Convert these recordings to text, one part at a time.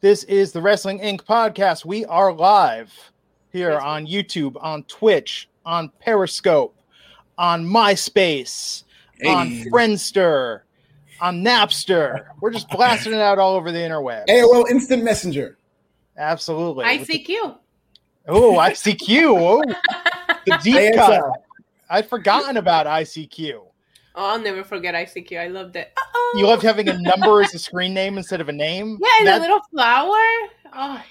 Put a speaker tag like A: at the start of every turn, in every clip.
A: This is the Wrestling Inc. podcast. We are live here on YouTube, on Twitch, on Periscope, on MySpace, on Friendster, on Napster. We're just blasting it out all over the interweb.
B: AOL Instant Messenger.
A: Absolutely.
C: ICQ.
A: Oh, ICQ. Oh, the deep cut. I'd forgotten about ICQ.
C: Oh, I'll never forget ICQ. I loved it. Uh-oh.
A: You loved having a number as a screen name instead of a name.
C: Yeah, and
A: That-
C: a little flower.
A: Oh, I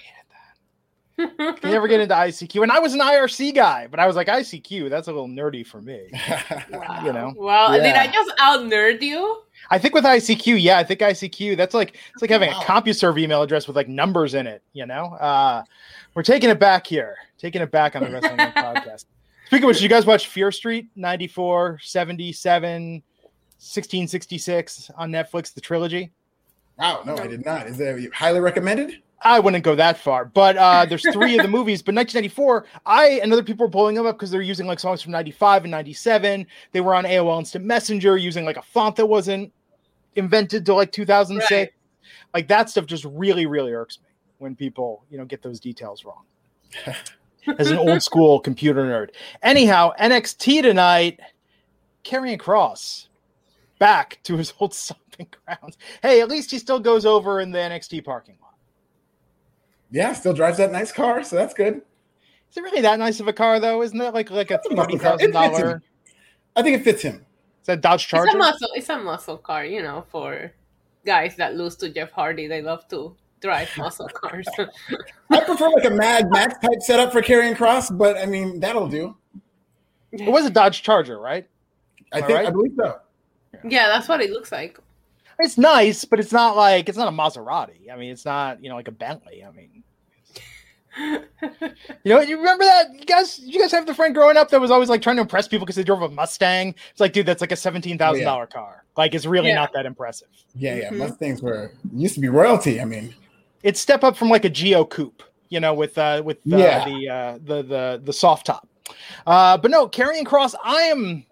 A: hated that. You never get into ICQ, and I was an IRC guy, but I was like ICQ. That's a little nerdy for me.
C: Wow.
A: you know.
C: Well, did
B: Yeah.
C: I just out nerd you?
A: I think with ICQ, yeah, I think ICQ. That's like it's like having
B: Wow.
A: a CompuServe email address with like numbers in it. You know, uh, we're taking it back here, taking it back on the Wrestling Inc. podcast. Speaking of which, you guys watch Fear Street 94, 77, 1666 on Netflix, the trilogy?
B: wow, no, I did not. Is that highly recommended?
A: I wouldn't go that far, but uh, there's three of the movies. But 1994, I and other people are pulling them up because they're using like songs from 95 and 97. They were on AOL Instant Messenger using like a font that wasn't invented till like 2006.
C: Right.
A: Like that stuff just really, really irks me when people, you know, get those details wrong. As an old school computer nerd. Anyhow, NXT tonight, Karrion Kross back to his old stomping grounds. Hey, at least he still goes over in the NXT parking lot.
B: Yeah, still drives that nice car, so that's good.
A: Is it really that nice of a car though? Isn't that like like a
B: It's a muscle
A: thirty
B: car.
A: thousand
B: It fits
A: dollar?
B: him. I think it fits him.
A: Is that Dodge
C: It's
A: Charger?
C: a muscle. It's a muscle car. You know, for guys that lose to Jeff Hardy, they love to drive muscle cars.
B: I prefer like a Mad Max type setup for Karrion Kross, but I mean that'll do.
A: It was a Dodge Charger, right?
B: I
A: Am I
B: think
A: right?
B: I believe so.
C: yeah, that's what it looks like.
A: It's nice, but it's not like it's not a Maserati. I mean, it's not you know like a Bentley. I mean, you know, you remember that? You guys, you guys have the friend growing up that was always like trying to impress people because they drove a Mustang? It's like, dude, that's like a seventeen thousand dollar car. Like, it's really
C: Yeah.
A: not that impressive.
B: Yeah, yeah.
C: Mhm.
B: Mustangs were used to be royalty. I mean,
A: It's step up from like a Geo Coupe, you know, with uh with uh,
B: Yeah.
A: the uh the the the soft top. Uh but no, Karrion Kross, I am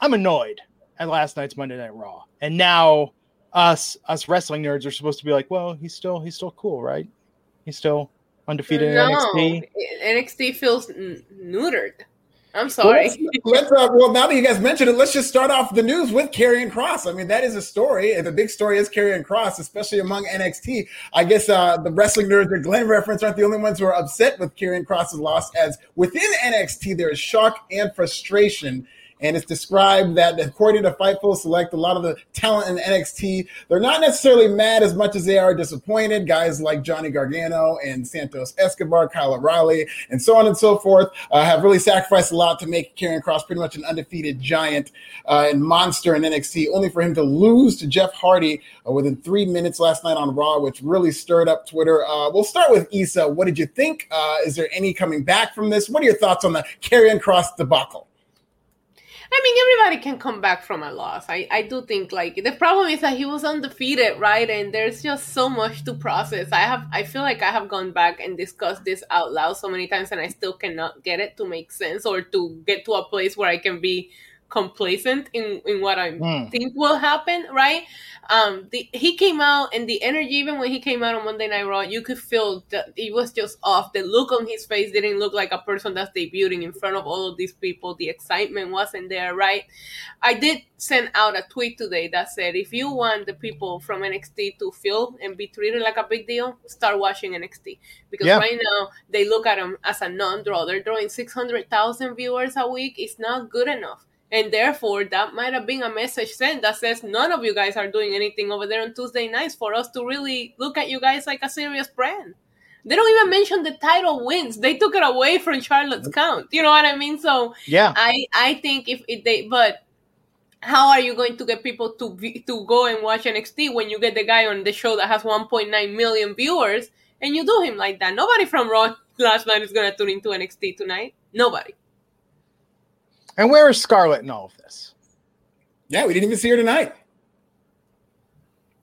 A: I'm annoyed at last night's Monday Night Raw. And now us us wrestling nerds are supposed to be like, well, he's still he's still cool, right? He's still undefeated in
C: no,
A: NXT.
C: NXT feels n- neutered. I'm
B: Well,
C: sorry.
B: let's, let's, uh, well, now that you guys mentioned it, let's just start off the news with Karrion Kross. I mean, that is a story. and The big story is Karrion Kross, especially among NXT. I guess uh, the wrestling nerds that Glenn referenced aren't the only ones who are upset with Karrion Kross's loss, as within NXT, there is shock and frustration. And it's described that, according to Fightful Select, a lot of the talent in NXT, they're not necessarily mad as much as they are disappointed. Guys like Johnny Gargano and Santos Escobar, Kyle O'Reilly, and so on and so forth uh, have really sacrificed a lot to make Karrion Kross pretty much an undefeated giant uh, and monster in NXT, only for him to lose to Jeff Hardy uh, within three minutes last night on Raw, which really stirred up Twitter. Uh, we'll start with Issa. What did you think? Uh, is there any coming back from this? What are your thoughts on the Karrion Kross debacle?
C: I mean, everybody can come back from a loss. I, I do think like the problem is that he was undefeated, right? And there's just so much to process. I have I feel like I have gone back and discussed this out loud so many times, and I still cannot get it to make sense or to get to a place where I can be complacent in in what I
A: Hmm.
C: think will happen, right? Um, the he came out and the energy, even when he came out on Monday Night Raw, you could feel that it was just off. The look on his face didn't look like a person that's debuting in front of all of these people. The excitement wasn't there, right? I did send out a tweet today that said, if you want the people from NXT to feel and be treated like a big deal, start watching NXT because
A: Yeah.
C: right now they look at them as a non-draw. They're drawing six hundred thousand viewers a week. It's not good enough. And therefore, that might have been a message sent that says none of you guys are doing anything over there on Tuesday nights for us to really look at you guys like a serious brand. They don't even mention the title wins. They took it away from Charlotte's mm-hmm. count. You know what I mean? So
A: Yeah.
C: I I think if, if they but how are you going to get people to to go and watch NXT when you get the guy on the show that has 1.9 million viewers and you do him like that? Nobody from Raw last night is going to tune into NXT tonight. Nobody.
A: And where is Scarlett in all of this?
B: Yeah, we didn't even see her tonight.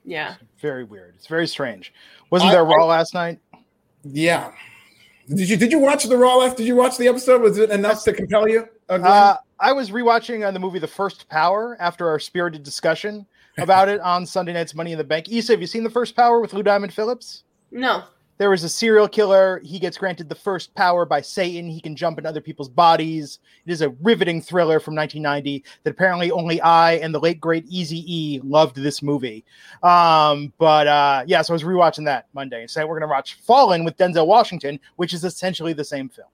C: Yeah.
A: Very weird. It's very strange. Wasn't I, there Raw I, last night?
B: Yeah. Did you did you watch the Raw last? Did you watch the episode? Was it enough to compel you?
A: Uh, I was rewatching uh, the movie The First Power after our spirited discussion about it on Sunday night's Money in the Bank. Issa, have you seen The First Power with Lou Diamond Phillips?
C: No
A: there was a serial killer. He gets granted the first power by Satan. He can jump in other people's bodies. It is a riveting thriller from 1990 that apparently only I and the late great Easy E loved this movie. Um, but uh, yeah, so I was rewatching that Monday. And so we're going to watch Fallen with Denzel Washington, which is essentially the same film.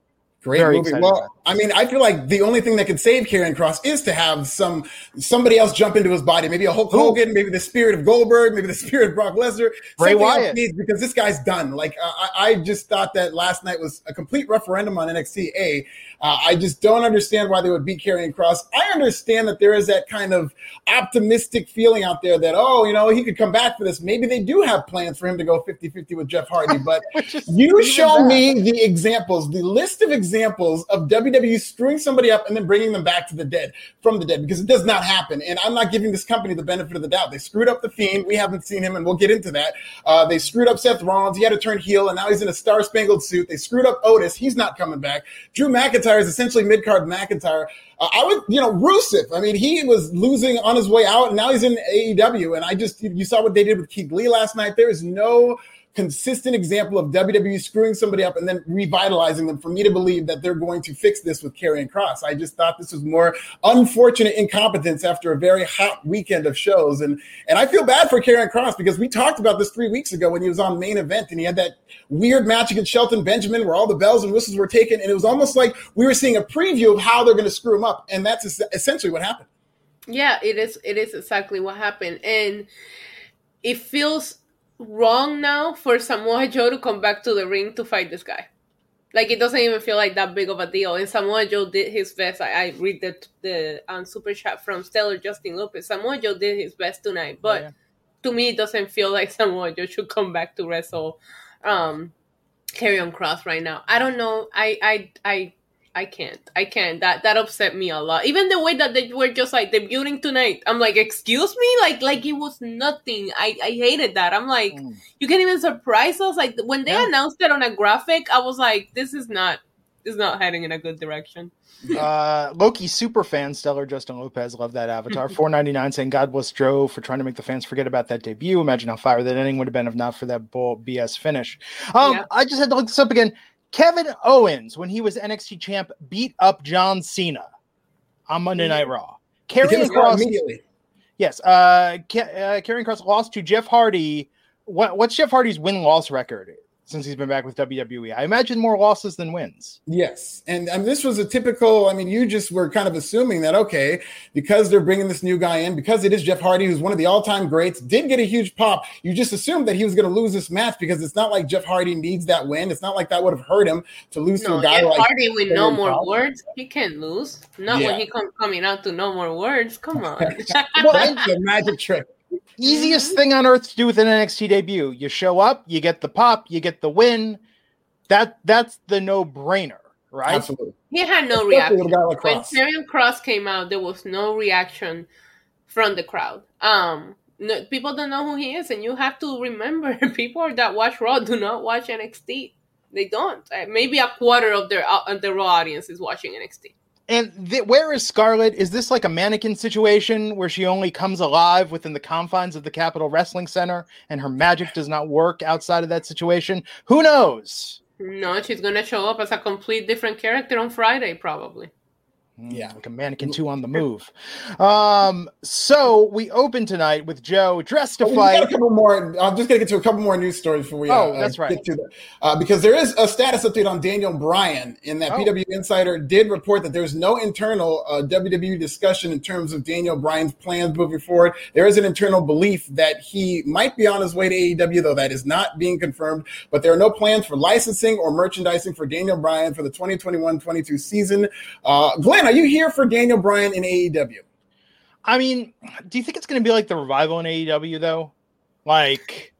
B: Great Very movie. Well, I mean, I feel like the only thing that could save Karrion Kross is to have some somebody else jump into his body. Maybe a Hulk Hogan, maybe the spirit of Goldberg, maybe the spirit of Brock Lesnar.
A: Bray Wyatt.
B: Needs, because this guy's done. Like I, I, just thought that last night was a complete referendum on NXT. A, uh, I just don't understand why they would beat Karrion Kross. I understand that there is that kind of optimistic feeling out there that oh, you know, he could come back for this. Maybe they do have plans for him to go 50-50 with Jeff Hardy. But you show me the examples, the list of examples of WWE screwing somebody up and then bringing them back to the dead from the dead because it does not happen. And I'm not giving this company the benefit of the doubt. They screwed up the Fiend. We haven't seen him, and we'll get into that. Uh, they screwed up Seth Rollins. He had to turn heel, and now he's in a Star Spangled suit. They screwed up Otis. He's not coming back. Drew McIntyre is essentially mid card McIntyre. I would, you know, Rusev. I mean, he was losing on his way out, and now he's in AEW. And I just, you saw what they did with Keith Lee last night. There is no consistent example of WWE screwing somebody up and then revitalizing them for me to believe that they're going to fix this with Karrion Kross. I just thought this was more unfortunate incompetence after a very hot weekend of shows. And and I feel bad for Karrion Kross because we talked about this three weeks ago when he was on main event and he had that weird match against Shelton Benjamin where all the bells and whistles were taken. And it was almost like we were seeing a preview of how they're going to screw him up. And that's essentially what happened.
C: Yeah, it is. It is exactly what happened. And it feels wrong now for Samoa Joe to come back to the ring to fight this guy. Like it doesn't even feel like that big of a deal. And Samoa Joe did his best. I, I read the the um, super chat from Stellar Justin Lopez. Samoa Joe did his best tonight, but oh, yeah. to me, it doesn't feel like Samoa Joe should come back to wrestle um, Karrion Kross right now. I don't know. I I I I can't. I can't. That that upset me a lot. Even the way that they were just like debuting tonight. I'm like, excuse me, like like it was nothing. I I hated that. I'm like, mm. you can't even surprise us. Like when they yeah. announced it on a graphic, I was like, this is not is not heading in a good direction.
A: uh, Loki super fan Stellar Justin Lopez love that avatar. Four ninety nine saying God bless Joe for trying to make the fans forget about that debut. Imagine how fire that ending would have been if not for that bull BS finish. Um, yeah. I just had to look this up again. Kevin Owens, when he was NXT champ, beat up John Cena on Monday Night Raw.
B: Karrion Kross immediately.
A: Yes, uh, K- uh, Karrion Kross lost to Jeff Hardy. What, what's Jeff Hardy's win loss record? Since he's been back with WWE. I imagine more losses than wins.
B: Yes. And, and this was a typical, I mean, you just were kind of assuming that, okay, because they're bringing this new guy in, because it is Jeff Hardy, who's one of the all time greats, did get a huge pop. You just assumed that he was going to lose this match because it's not like Jeff Hardy needs that win. It's not like that would have hurt him to lose no, to a guy Jeff like
C: Hardy with no more words. He can't lose. Not yeah. when he comes coming out to no more words. Come on.
B: well, that's the magic trick.
A: Easiest mm-hmm. thing on earth to do with an NXT debut. You show up, you get the pop, you get the win. That that's the no brainer, right?
B: Absolutely.
C: He had no Especially reaction like when Karrion Kross came out. There was no reaction from the crowd. Um, no, people don't know who he is, and you have to remember people that watch Raw do not watch NXT. They don't. Uh, maybe a quarter of their uh, the Raw audience is watching NXT.
A: And th- where is Scarlett? Is this like a mannequin situation where she only comes alive within the confines of the Capitol Wrestling Center and her magic does not work outside of that situation? Who knows?
C: No, she's going to show up as a complete different character on Friday, probably.
A: Mm, yeah, like a mannequin two on the move. Um, so we open tonight with Joe dressed to fight.
B: a couple more. I'm just gonna get to a couple more news stories before we.
A: Oh, uh, that's right.
B: Get to that. Uh, because there is a status update on Daniel Bryan, in that oh. PW Insider did report that there's no internal uh, WWE discussion in terms of Daniel Bryan's plans moving forward. There is an internal belief that he might be on his way to AEW, though that is not being confirmed. But there are no plans for licensing or merchandising for Daniel Bryan for the 2021-22 season. Uh, Glenn are you here for Daniel Bryan in AEW?
A: I mean, do you think it's going to be like the revival in AEW though? Like,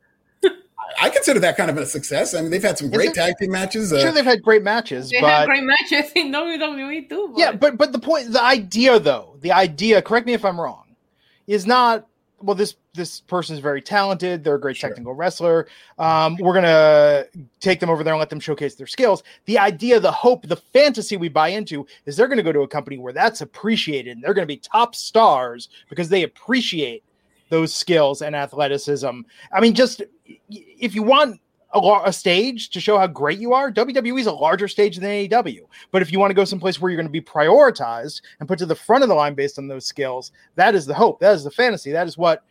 B: I consider that kind of a success. I mean, they've had some great tag team matches.
A: Uh, sure, they've had great matches.
C: They
A: but,
C: had great matches in WWE too.
A: But. Yeah, but but the point, the idea though, the idea. Correct me if I'm wrong. Is not well. This this person is very talented. They're a great sure. technical wrestler. Um, we're gonna take them over there and let them showcase their skills. The idea, the hope, the fantasy we buy into is they're gonna go to a company where that's appreciated. and They're gonna be top stars because they appreciate those skills and athleticism. I mean, just if you want a, a, stage to show how great you are, WWE is a larger stage than AEW. But if you want to go someplace where you're going to be prioritized and put to the front of the line based on those skills, that is the hope. That is the fantasy. That is what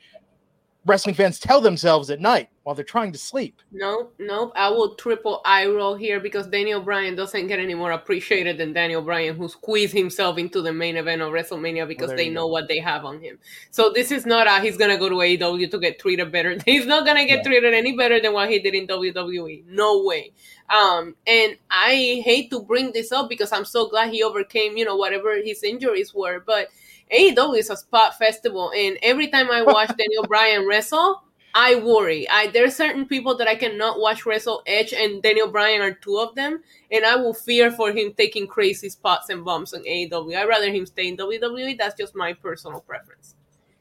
A: wrestling fans tell themselves at night while they're trying to sleep.
C: No, no, I will triple eye roll here because Daniel Bryan doesn't get any more appreciated than Daniel Bryan, who squeezed himself into the main event of WrestleMania because well, they know go. what they have on him. So this is not a he's gonna go to AEW to get treated better. He's not gonna get yeah. treated any better than what he did in WWE. No way. Um, and I hate to bring this up because I'm so glad he overcame, you know, whatever his injuries were, but AEW is a spot festival, and every time I watch Daniel Bryan wrestle, I worry. I there are certain people that I cannot watch wrestle. Edge and Daniel Bryan are two of them, and I will fear for him taking crazy spots and bumps on AEW. I'd rather him stay in WWE. That's just my personal preference.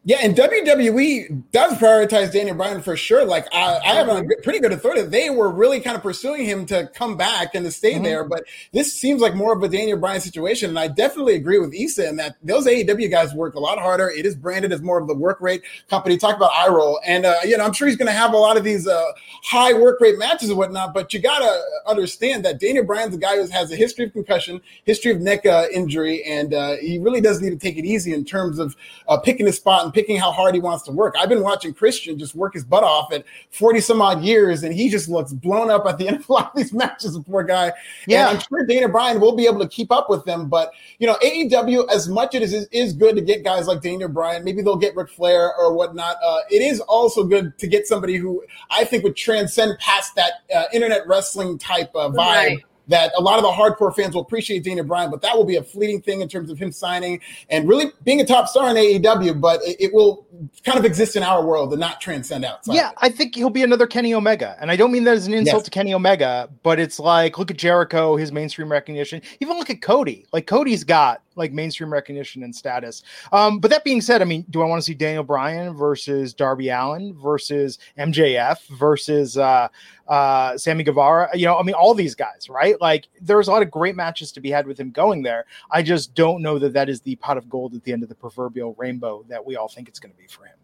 B: Yeah, and WWE does prioritize Daniel Bryan for sure. Like I, I have a mm-hmm. pretty good authority. They were really kind of pursuing him to come back and to stay mm-hmm. there. But this seems like more of a Daniel Bryan situation. And I definitely agree with Issa in that those AEW guys work a lot harder. It is branded as more of the work rate company. Talk about eye roll. And uh, you know, I'm sure he's gonna have a lot of these uh, high work rate matches and whatnot. But you gotta understand that Daniel Bryan's a guy who has a history of concussion, history of neck uh, injury, and uh, he really does need to take it easy in terms of uh, picking his spot and picking how hard he wants to work. I've been watching Christian just work his butt off at 40 some odd years, and he just looks blown up at the end of a lot of these matches, poor guy. Yeah. And I'm sure Dana Bryan will be able to keep up with them. But, you know, AEW, as much as it is, is good to get guys like Dana Bryan, maybe they'll get Ric Flair or whatnot. Uh, it is also good to get somebody who I think would transcend past that uh, internet wrestling type uh, vibe. Right that a lot of the hardcore fans will appreciate Daniel Bryan, but that will be a fleeting thing in terms of him signing and really being a top star in AEW. But it, it will kind of exist in our world and not transcend outside.
A: Yeah, I think he'll be another Kenny Omega, and I don't mean that as an insult yes. to Kenny Omega, but it's like look at Jericho, his mainstream recognition. Even look at Cody. Like Cody's got like mainstream recognition and status. Um, but that being said, I mean, do I want to see Daniel Bryan versus Darby Allin versus MJF versus uh, uh, Sammy Guevara? You know, I mean, all these guys, right? Like, there's a lot of great matches to be had with him going there. I just don't know that that is the pot of gold at the end of the proverbial rainbow that we all think it's going to be for him.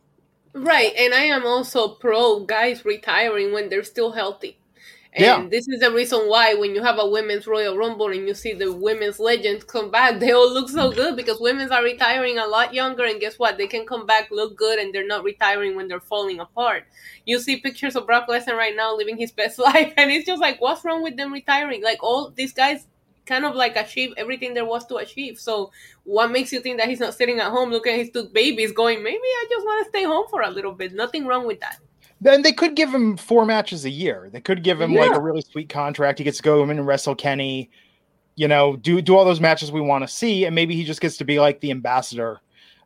C: Right, and I am also pro guys retiring when they're still healthy. And yeah. this is the reason why when you have a women's Royal Rumble and you see the women's legends come back, they all look so good because women's are retiring a lot younger. And guess what? They can come back, look good, and they're not retiring when they're falling apart. You see pictures of Brock Lesnar right now living his best life, and it's just like, what's wrong with them retiring? Like all these guys kind of like achieve everything there was to achieve. So what makes you think that he's not sitting at home looking at his two babies going, maybe I just want to stay home for a little bit. Nothing wrong with that.
A: Then they could give him four matches a year. They could give him yeah. like a really sweet contract. He gets to go in and wrestle Kenny, you know, do do all those matches we want to see, and maybe he just gets to be like the ambassador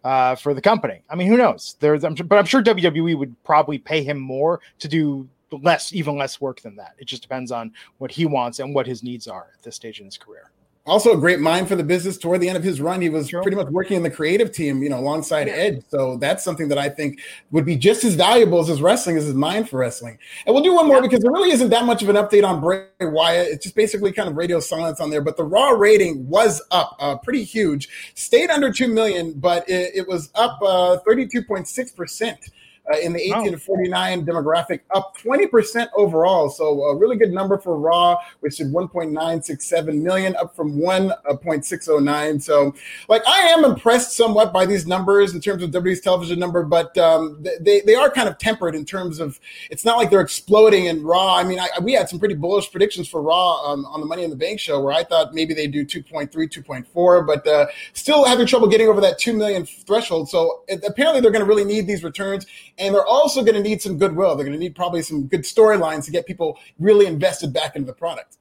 A: uh, for the company. I mean, who knows? There's, I'm, but I'm sure WWE would probably pay him more to do less, even less work than that. It just depends on what he wants and what his needs are at this stage in his career
B: also a great mind for the business. Toward the end of his run he was pretty much working in the creative team you know alongside yeah. edge so that's something that i think would be just as valuable as his wrestling as his mind for wrestling. And we'll do one more because there really isn't that much of an update on bray wyatt. It's just basically kind of radio silence on there but the raw rating was up uh, pretty huge. Stayed under 2 million but it, it was up uh, 32.6 percent uh, in the 18 oh. to 49 demographic, up 20% overall. So a really good number for Raw, which is 1.967 million, up from 1.609. So, like, I am impressed somewhat by these numbers in terms of WWE's television number, but um, they, they are kind of tempered in terms of it's not like they're exploding in Raw. I mean, I, we had some pretty bullish predictions for Raw um, on the Money in the Bank show where I thought maybe they do 2.3, 2.4, but uh, still having trouble getting over that 2 million threshold. So it, apparently they're going to really need these returns. And they're also going to need some goodwill. They're going to need probably some good storylines to get people really invested back into the product.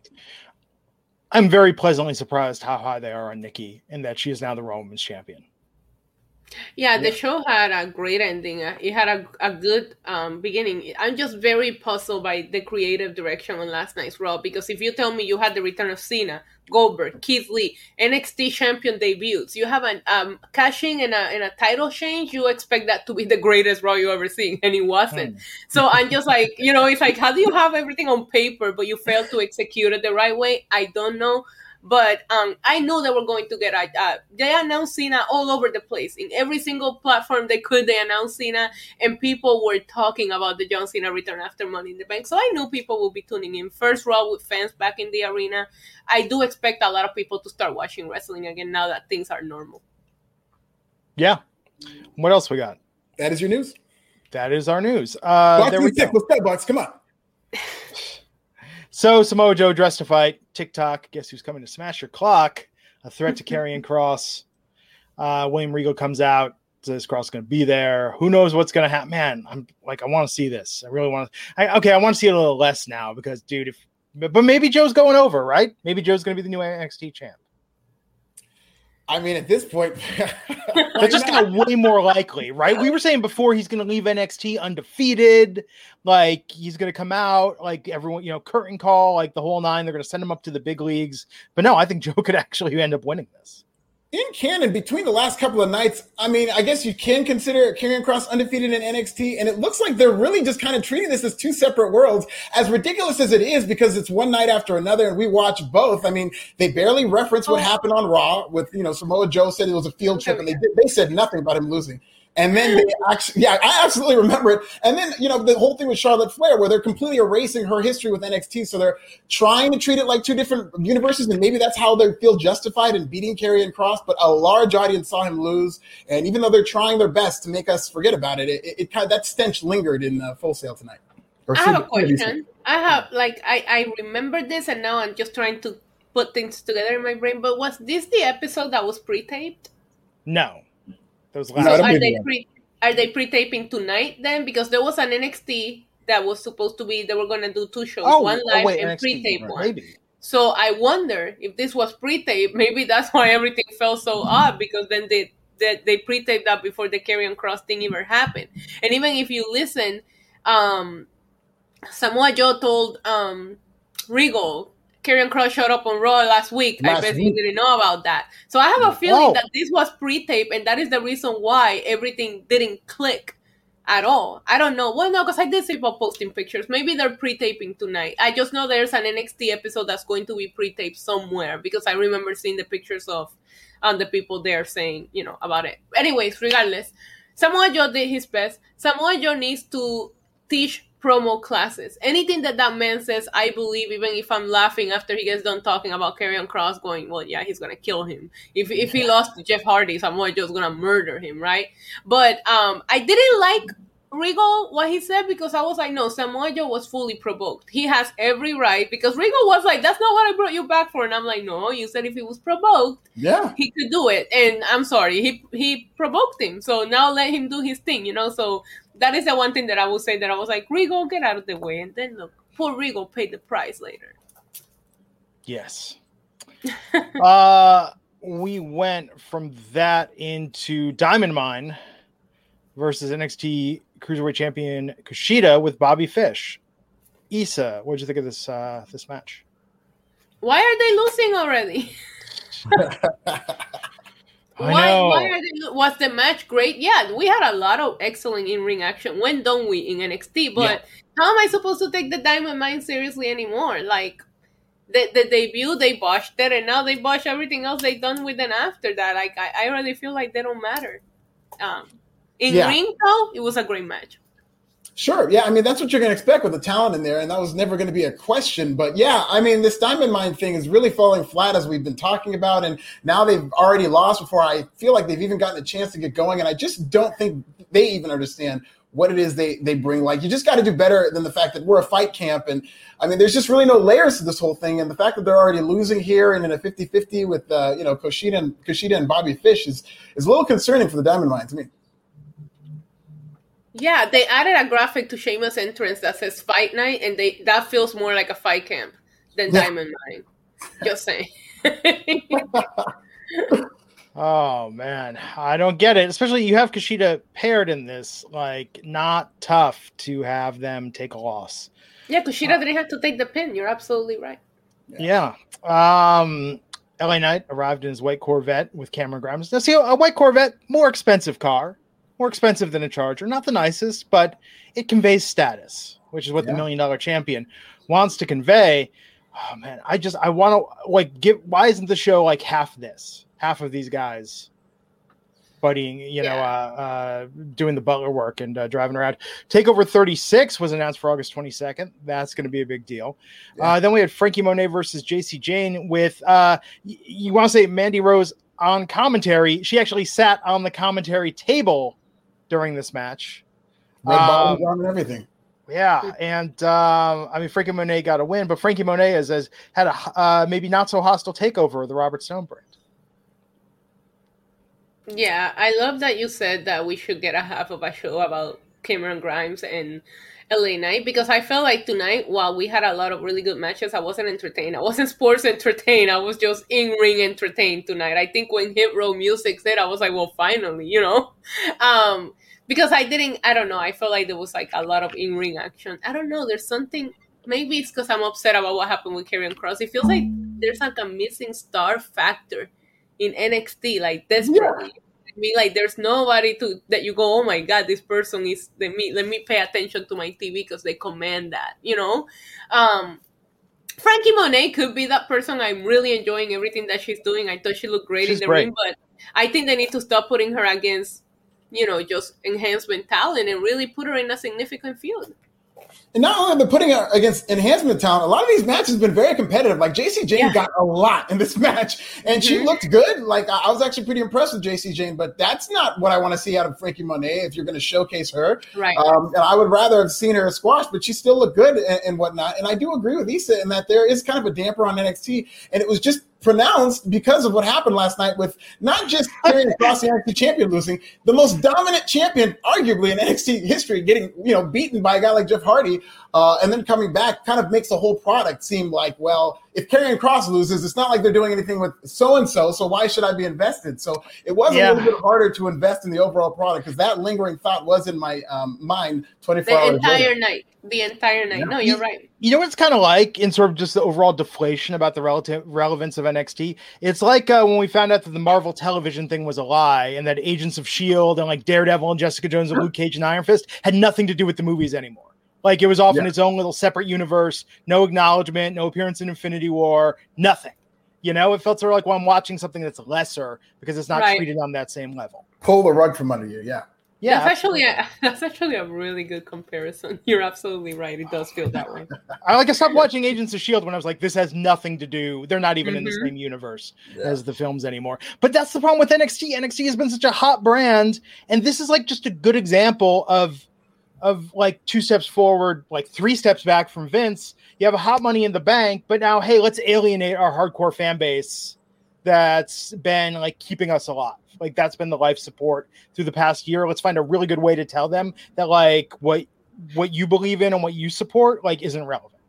A: I'm very pleasantly surprised how high they are on Nikki and that she is now the Raw Women's Champion.
C: Yeah, the show had a great ending. Uh, It had a, a good um, beginning. I'm just very puzzled by the creative direction on last night's Raw because if you tell me you had the return of Cena, Goldberg, Keith Lee, NXT champion debuts, you have a um, cashing and a, and a title change, you expect that to be the greatest Raw you ever seen, and it wasn't. So I'm just like, you know, it's like, how do you have everything on paper, but you fail to execute it the right way? I don't know. But um, I know they were going to get. Uh, uh, they announced Cena all over the place in every single platform they could. They announced Cena, and people were talking about the John Cena return after Money in the Bank. So I knew people will be tuning in. First Raw with fans back in the arena. I do expect a lot of people to start watching wrestling again now that things are normal.
A: Yeah. What else we got?
B: That is your news.
A: That is our news. Uh,
B: Box
A: there
B: in
A: we
B: the tick.
A: go.
B: Let's go, Box. Come on.
A: So Samoa Joe dressed to fight. TikTok. Guess who's coming to smash your clock? A threat to Karrion Kross. Uh, William Regal comes out. Says Kross going to be there. Who knows what's going to happen? Man, I'm like, I want to see this. I really want to. I, okay, I want to see it a little less now because, dude, if but maybe Joe's going over, right? Maybe Joe's going to be the new NXT champ.
B: I mean, at this point,
A: That's just kind of way more likely, right? We were saying before he's going to leave NXT undefeated, like he's going to come out, like everyone, you know, curtain call, like the whole nine. They're going to send him up to the big leagues. But no, I think Joe could actually end up winning this.
B: In canon between the last couple of nights. I mean, I guess you can consider Karrion Kross undefeated in NXT, and it looks like they're really just kind of treating this as two separate worlds. As ridiculous as it is, because it's one night after another, and we watch both. I mean, they barely reference what
C: Oh.
B: happened on Raw with you know Samoa Joe said it was a field trip, and they did, they said nothing about him losing. And then they actually, yeah, I absolutely remember it. And then, you know, the whole thing with Charlotte Flair, where they're completely erasing her history with NXT. So they're trying to treat it like two different universes. And maybe that's how they feel justified in beating Karrion Kross. But a large audience saw him lose. And even though they're trying their best to make us forget about it, it, it kind of, that stench lingered in uh, Full Sail tonight. Or
C: I have a
B: soon- soon to be seen.
C: question. I have like I I remember this and now I'm just trying to put things together in my brain. But was this the episode that was pre-taped?
A: No,
B: No,
A: last.
B: Don't
C: are they pre are they pre-taping tonight then? Because there was an NXT that was supposed to be they were gonna do two shows, one live and
A: NXT,
C: pre-tape
A: right,
C: one.
A: Maybe.
C: So I wonder if this was pre-tape. Maybe that's why everything felt so odd because then they they, they pre-taped that before the Karrion Kross thing ever happened. And even if you listen, um, Samoa Joe told um, Regal Karrion Kross showed up on Raw last week. I
B: Last
C: bet
B: week.
C: didn't know about that. So I have a feeling
A: Oh.
C: that this was pre-tape, and that is the reason why everything didn't click at all. I don't know. Well, no, because I did see people posting pictures. Maybe they're pre-taping tonight. I just know there's an NXT episode that's going to be pre-taped somewhere because I remember seeing the pictures of um, the people there saying, you know, about it. Anyways, regardless, Samoa Joe did his best. Samoa Joe needs to teach promo classes. Anything that that man says, I believe, even if I'm laughing after he gets done talking about Karrion Kross, going, well, yeah, he's gonna kill him. If if he lost to Jeff Hardy, Samoa Joe's gonna murder him, right? But um, I didn't like Regal what he said because I was like, no, Samoa Joe was fully provoked. He has every right because Regal was like, that's not what I brought you back for, and I'm like, no, you said if he was provoked,
B: Yeah.
C: he could do it and i'm sorry he he provoked him so now let him do his thing you know so that is the one thing that i would say that i was like regal get out of the way and then look poor regal paid the price later
A: Yes. uh, we went from that into Diamond Mine versus NXT Cruiserweight Champion Kushida with Bobby Fish. Issa, what did you think of this uh, this match?
C: why are they losing already
A: I
C: why, why are they was the match great? Yeah we had a lot of excellent in-ring action when don't we in nxt but how am i supposed to take the diamond mine seriously anymore? Like the, the debut they botched it and now they botch everything else they done with them after that. Like i, I really feel like they don't matter. Um in
B: Yeah.
C: ring though it was a great match
B: Sure. Yeah. I mean, that's what you're going to expect with the talent in there. And that was never going to be a question. But yeah, I mean, this Diamond Mine thing is really falling flat as we've been talking about. And now they've already lost before I feel like they've even gotten a chance to get going. And I just don't think they even understand what it is they, they bring. Like, you just got to do better than the fact that we're a fight camp. And I mean, there's just really no layers to this whole thing. And the fact that they're already losing here and in a 50 50 with, uh, you know, Kushida and, and Bobby Fish is, is a little concerning for the Diamond Mine to me.
C: Yeah, they added a graphic to Sheamus' entrance that says Fight Night, and they that feels more like a fight camp than
B: Yeah.
C: Diamond Mine. Just saying.
A: Oh man, I don't get it. Especially you have Kushida paired in this. Like, not tough to have them take a loss.
C: Yeah, Kushida uh, didn't have to take the pin. You're absolutely right.
A: Yeah. yeah. Um, LA Knight arrived in his white Corvette with Cameron Grimes. Now, see, a white Corvette, more expensive car, more expensive than a Charger. Not the nicest, but it conveys status, which is what yeah. the million dollar champion wants to convey. Oh man, I just I want to like get. Why isn't the show like half this? Half of these guys buddying, you know, yeah. uh, uh, doing the butler work and uh, driving around. Takeover 36 was announced for August 22nd. That's going to be a big deal. Yeah. Uh, then we had Franky Monet versus Jacy Jayne with, uh, y- you want to say Mandy Rose on commentary. She actually sat on the commentary table during this match.
B: Red um, and everything.
A: Yeah, and um, I mean Franky Monet got a win, but Franky Monet has, has had a uh, maybe not so hostile takeover of the Robert Stone brand.
C: Yeah, I love that you said that we should get a half of a show about Cameron Grimes and LA Knight because I felt like tonight, while we had a lot of really good matches, I wasn't entertained. I wasn't sports entertained. I was just in ring entertained tonight. I think when Hit Row Music said, I was like, well, finally, you know? Um, because I didn't, I don't know, I felt like there was like a lot of in ring action. I don't know, there's something, maybe it's because I'm upset about what happened with Karrion Kross. It feels like there's like a missing star factor in NXT, like desperately. Yeah. I mean, like there's nobody to that you go, oh my god, this person is let me let me pay attention to my TV because they command that, you know. Um, Franky Monet could be that person. I'm really enjoying everything that she's doing. I thought she looked great she's in the great. ring, but I think they need to stop putting her against, you know, just enhancement talent and really put her in a significant field
B: and not only are they putting her against enhancement talent, a lot of these matches have been very competitive. Like Jacy Jayne yeah. got a lot in this match, and mm-hmm. she looked good. Like I was actually pretty impressed with Jacy Jayne, but that's not what I want to see out of Franky Monet if you're going to showcase her.
C: Right.
B: Um, and I would rather have seen her squash, but she still looked good and, and whatnot. And I do agree with Issa in that there is kind of a damper on NXT, and it was just pronounced because of what happened last night with not just the NXT champion losing, the most dominant champion, arguably in NXT history, getting you know beaten by a guy like Jeff Hardy, uh, and then coming back, kind of makes the whole product seem like well if Karrion Kross loses, it's not like they're doing anything with so and so. So why should I be invested? So it was yeah. a little bit harder to invest in the overall product because that lingering thought was in my um, mind 24
C: the
B: hours.
C: The entire later. night. The entire night. Yeah. No, you're right.
A: You know what it's kind of like in sort of just the overall deflation about the relative relevance of NXT? It's like uh, when we found out that the Marvel television thing was a lie and that Agents of S.H.I.E.L.D. and like Daredevil and Jessica Jones and Luke Cage and Iron Fist had nothing to do with the movies anymore. Like it was off yeah. in its own little separate universe, no acknowledgement, no appearance in Infinity War, nothing. You know, it felt sort of like when I'm watching something that's lesser because it's not right. treated on that same level.
B: Pull the rug from under you, yeah.
C: Yeah, that's actually a, that's actually a really good comparison. You're absolutely right. It does feel that way.
A: I like I stopped watching Agents of Shield when I was like, this has nothing to do. They're not even mm-hmm. in the mm-hmm. same universe yeah. as the films anymore. But that's the problem with NXT. NXT has been such a hot brand, and this is like just a good example of of like two steps forward, like three steps back from Vince. You have a hot money in the bank, but now, hey, let's alienate our hardcore fan base that's been like keeping us alive. Like that's been the life support through the past year. Let's find a really good way to tell them that like what what you believe in and what you support like isn't relevant.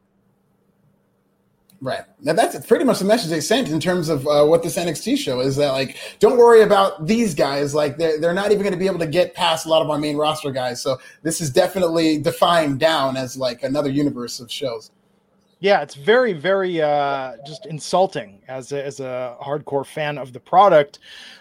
B: Right. Now that's pretty much the message they sent in terms of uh, what this NXT show is that like don't worry about these guys like they're, they're not even going to be able to get past a lot of our main roster guys. So this is definitely defined down as like another universe of shows.
A: Yeah, it's very very uh, just insulting as a, as a hardcore fan of the product.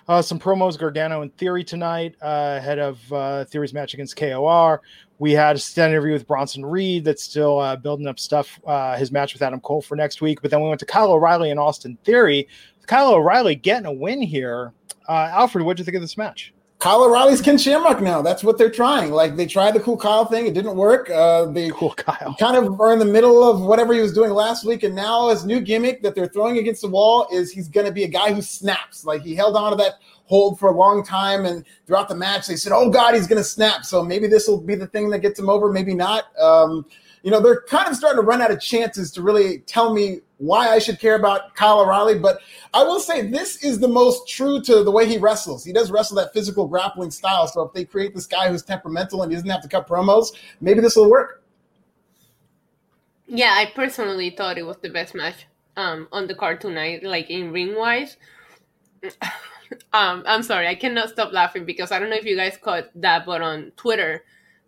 A: Uh, some promos Gargano and Theory tonight uh, ahead of uh, Theory's match against KOR. We had an interview with Bronson Reed that's still uh, building up stuff, uh, his match with Adam Cole for next week. But then we went to Kyle O'Reilly and Austin Theory. Kyle O'Reilly getting a win here. Uh, Alfred, what do you think of this match?
B: Kyle O'Reilly's Ken Shamrock now. That's what they're trying. Like they tried the cool Kyle thing, it didn't work. Uh, they
A: cool Kyle
B: kind of are in the middle of whatever he was doing last week, and now his new gimmick that they're throwing against the wall is he's going to be a guy who snaps. Like he held on to that hold for a long time. And throughout the match, they said, "Oh God, he's going to snap." So maybe this will be the thing that gets him over. Maybe not. Um, you know, they're kind of starting to run out of chances to really tell me why I should care about Kyle O'Reilly. But I will say this is the most true to the way he wrestles. He does wrestle that physical grappling style. So if they create this guy who's temperamental and he doesn't have to cut promos, maybe this will work.
C: Yeah, I personally thought it was the best match um, on the card tonight, like in ring wise Um, I'm sorry, I cannot stop laughing because I don't know if you guys caught that, but on Twitter,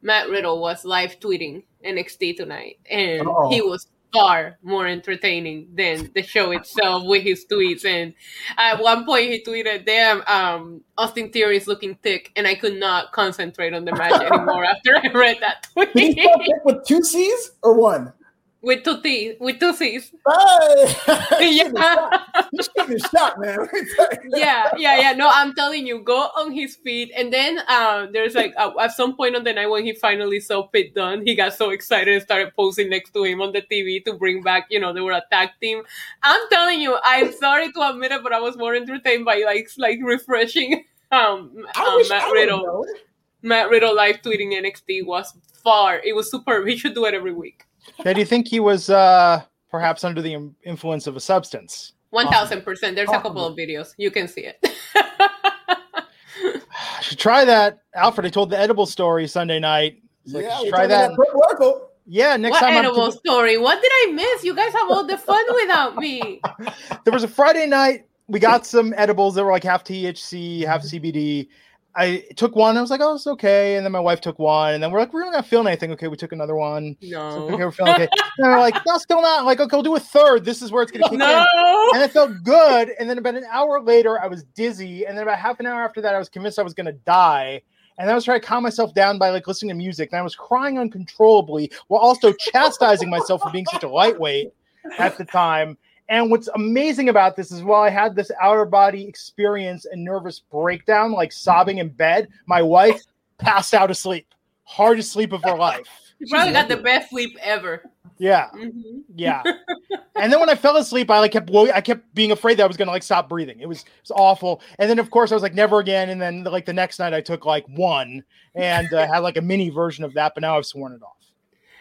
C: Matt Riddle was live tweeting NXT tonight, and
B: Uh-oh.
C: he was far more entertaining than the show itself with his tweets. And at one point, he tweeted, "Damn, um, Austin Theory is looking thick," and I could not concentrate on the match anymore after I read that
B: Did he
C: tweet
B: spell thick with two C's or one?
C: With two T's, with two C's.
B: Hey!
C: Yeah.
B: You're shooting shot, man. Let me tell you.
C: yeah, yeah, yeah. No, I'm telling you, go on his feet, and then uh, there's like uh, at some point on the night when he finally saw Pete Dunne, he got so excited and started posing next to him on the TV to bring back, you know, they were a tag team. I'm telling you, I'm sorry to admit it, but I was more entertained by like like refreshing. Um, um, Matt Riddle. Matt Riddle live tweeting NXT was far. It was superb. He should do it every week.
A: Now, do you think he was uh, perhaps under the influence of a substance?
C: One thousand percent. There's a couple of videos. You can see it.
A: I should try that. Alfred, I told the edible story Sunday night. It's like,
B: Yeah,
A: try that.
B: Purple Oracle.
A: Yeah, next
C: what
A: time I'm
C: edible story? What did I miss? You guys have all the fun without me.
A: there was a Friday night. We got some edibles that were like half THC, half CBD. I took one. I was like, oh, it's okay. And then my wife took one. And then we're like, we're not feeling anything. Okay, we took another one. So,
C: No.
A: okay, we're feeling okay. And we're like, no, still not. I'm like, okay, we'll do a third. This is where it's gonna kick in.
C: No.
A: And it felt good. And then about an hour later, I was dizzy. And then about half an hour after that, I was convinced I was gonna die. And I was trying to calm myself down by like listening to music. And I was crying uncontrollably while also chastising myself for being such a lightweight at the time. And what's amazing about this is while I had this outer body experience and nervous breakdown, like sobbing in bed, my wife passed out asleep. Hardest sleep of her life.
C: You probably got the best sleep ever.
A: Yeah.
C: Mhm.
A: Yeah. and then when I fell asleep, I like kept wo- I kept being afraid that I was gonna like stop breathing. It was it was awful. And then of course I was like never again. And then like the next night I took like one and uh, had like a mini version of that, but now I've sworn it off.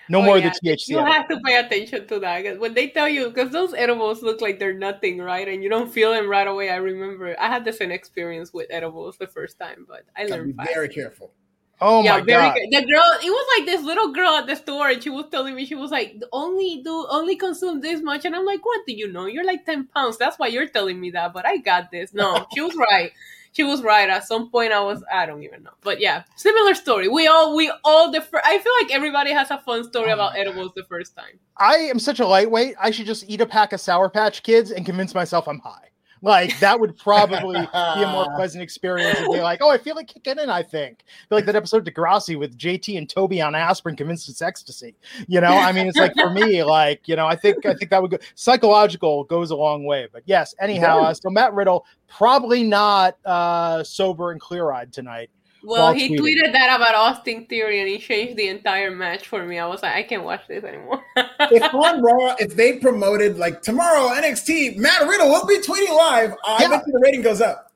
A: No
C: Oh,
A: more
C: yeah.
A: of the THC.
C: You have to pay attention to that when they tell you because those edibles look like they're nothing, right? And you don't feel them right away. I remember I had the same experience with edibles the first time, but I
B: Gotta be
C: learned
B: very careful.
A: oh
C: yeah,
A: my
C: very
A: god.
C: good. The girl, it was like this little girl at the store, and she was telling me she was like, only do only consume this much, and I'm like, what do you know? You're like ten pounds. That's why you're telling me that, but I got this. No, she was right. She was right. At some point, I was I don't even know, but yeah, similar story. We all we all the fir- I feel like everybody has a fun story
A: Oh
C: about
A: my
C: edibles the first time.
A: I am such a lightweight. I should just eat a pack of Sour Patch Kids and convince myself I'm high. Like that would probably be a more pleasant experience if they're like, oh, I feel like kicking in. I think I feel like that episode of Degrassi with JT and Toby on aspirin convinced it's ecstasy. You know, I mean, it's like for me, like you know, I think I think that would go psychological goes a long way. But yes, anyhow, uh, so Matt Riddle probably not uh, sober and clear eyed tonight.
C: Well, he
A: tweeting.
C: tweeted that about Austin Theory, and he changed the entire match for me. I was like, I can't watch this anymore.
B: if on Raw, if they promoted like tomorrow NXT, Matt Riddle will be tweeting live. Uh, I
A: Yeah.
B: bet you the rating goes up.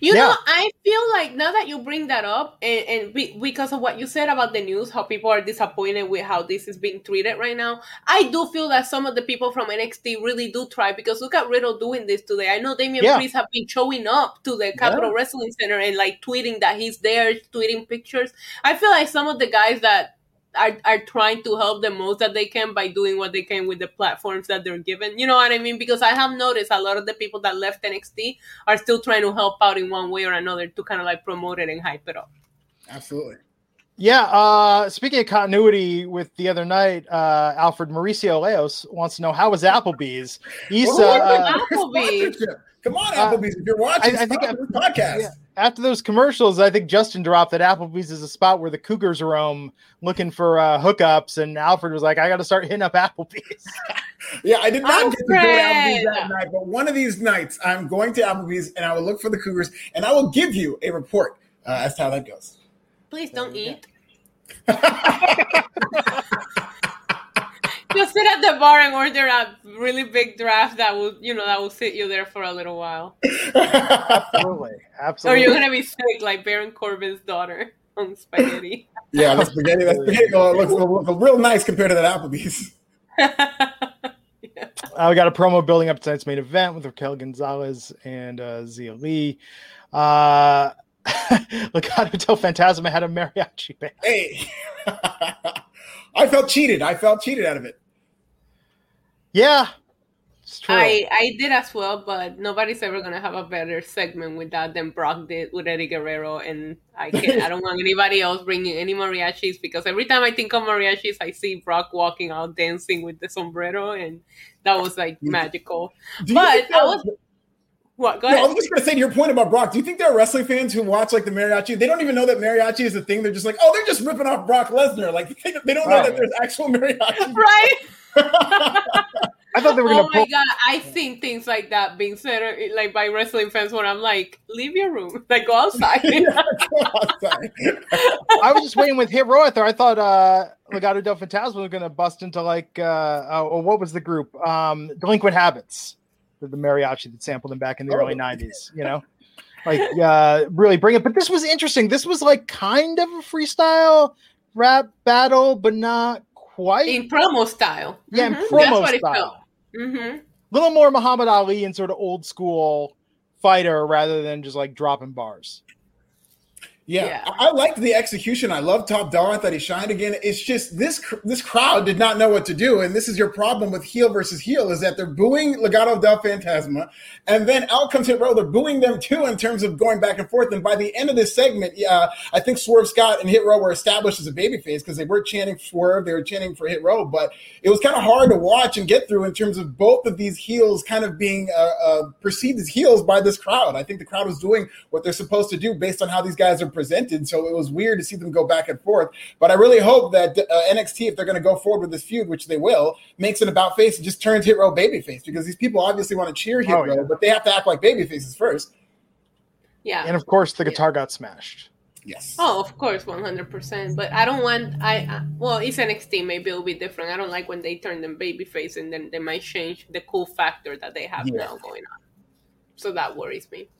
C: You
A: Yeah.
C: know, I feel like now that you bring that up, and, and be, because of what you said about the news, how people are disappointed with how this is being treated right now, I do feel that some of the people from NXT really do try. Because look at Riddle doing this today. I know Damian
A: Yeah.
C: Priest have been showing up to the Capitol Wrestling Center and like tweeting that he's there, tweeting pictures. I feel like some of the guys that are, are trying to help the most that they can by doing what they can with the platforms that they're given. You know what I mean? Because I have noticed a lot of the people that left NXT are still trying to help out in one way or another to kind of like promote it and hype it up.
B: Absolutely.
A: Yeah. Uh, speaking of continuity with the other night, uh, Alfred Mauricio Leos wants to know how was Applebee's. He's
B: Well,
A: uh,
B: look at the
C: Applebee's.
B: Come on,
A: Uh,
B: Applebee's. If you're watching,
A: I- I think
B: sponsor
A: I-
B: this podcast.
A: yeah. after those commercials, I think Justin dropped that Applebee's is a spot where the Cougars roam looking for uh, hookups, and Alfred was like, "I got to start hitting up Applebee's."
B: Yeah, I did not get to go to Applebee's that night, but one of these nights I'm going to Applebee's and I will look for the Cougars and I will give you a report uh, as to how that goes.
C: Please don't
B: Yeah.
C: eat. Just sit at the bar and order a really big draft that will, you know, that will sit you there for a little while.
A: Absolutely, absolutely.
C: Or you're gonna be sick like Baron Corbin's daughter on spaghetti.
B: yeah, the spaghetti, the spaghetti looks, looks real nice compared to that Applebee's.
A: Uh, we got a promo building up tonight's main event with Raquel Gonzalez and uh, Xia Li. Uh, Legado del Fantasma had a mariachi band.
B: Hey, I felt cheated. I felt cheated out of it.
A: Yeah, It's true.
C: I I did as well, but nobody's ever gonna have a better segment with that than Brock did with Eddie Guerrero, and I can't. I don't want anybody else bringing any mariachis because every time I think of mariachis, I see Brock walking out dancing with the sombrero, and that was like magical.
B: Do you
C: But
B: think there
C: I
B: are-
C: was what? Go
B: No, I
C: ahead.
B: was just gonna say to your point about Brock. Do you think there are wrestling fans who watch like the mariachi? They don't even know that mariachi is a thing. They're just like, oh, they're just ripping off Brock Lesnar. Like they, they don't know that there's actual mariachi.
C: Right?
A: I thought they were gonna Oh
C: my
A: pull.
C: god, I think things like that being said uh, like by wrestling fans when I'm like, leave your room, like go outside.
B: Sorry.
A: I was just waiting with Hit Row out there. I thought uh Legado del Fantasma was gonna bust into like uh oh, what was the group? Um Delinquent Habits. The, the mariachi that sampled them back in the
B: Oh.
A: early nineties, you know? Like uh really bring it. But this was interesting. This was like kind of a freestyle rap battle, but not quite.
C: in promo style.
A: Yeah, in
C: Mhm,
A: promo
C: That's what
A: style.
C: felt. Mm-hmm.
A: little more Muhammad Ali and sort of old school fighter rather than just like dropping bars.
B: Yeah,
C: Yeah.
B: I, I liked the execution. I love Top Dollar. I thought he shined again. It's just this cr- this crowd did not know what to do, and this is your problem with heel versus heel is that they're booing Legado del Fantasma, and then out comes Hit Row. They're booing them too in terms of going back and forth. And by the end of this segment, yeah, I think Swerve Scott and Hit Row were established as a babyface because they were chanting Swerve, they were chanting for Hit Row, but it was kind of hard to watch and get through in terms of both of these heels kind of being uh, uh, perceived as heels by this crowd. I think the crowd was doing what they're supposed to do based on how these guys are presented. So it was weird to see them go back and forth. But I really hope that uh, NXT, if they're going to go forward with this feud, which they will, makes an about face and just turns Hit Row babyface because these people obviously want to cheer Hit
A: Oh,
B: Row,
A: yeah.
B: but they have to act like babyfaces first.
C: Yeah.
A: And of course the guitar got smashed.
B: Yes.
C: Oh, of course, one hundred percent. But I don't want. I, I well, it's NXT. Maybe it'll be different. I don't like when they turn them babyface, and then they might change the cool factor that they have
B: Yeah.
C: now going on. So that worries me.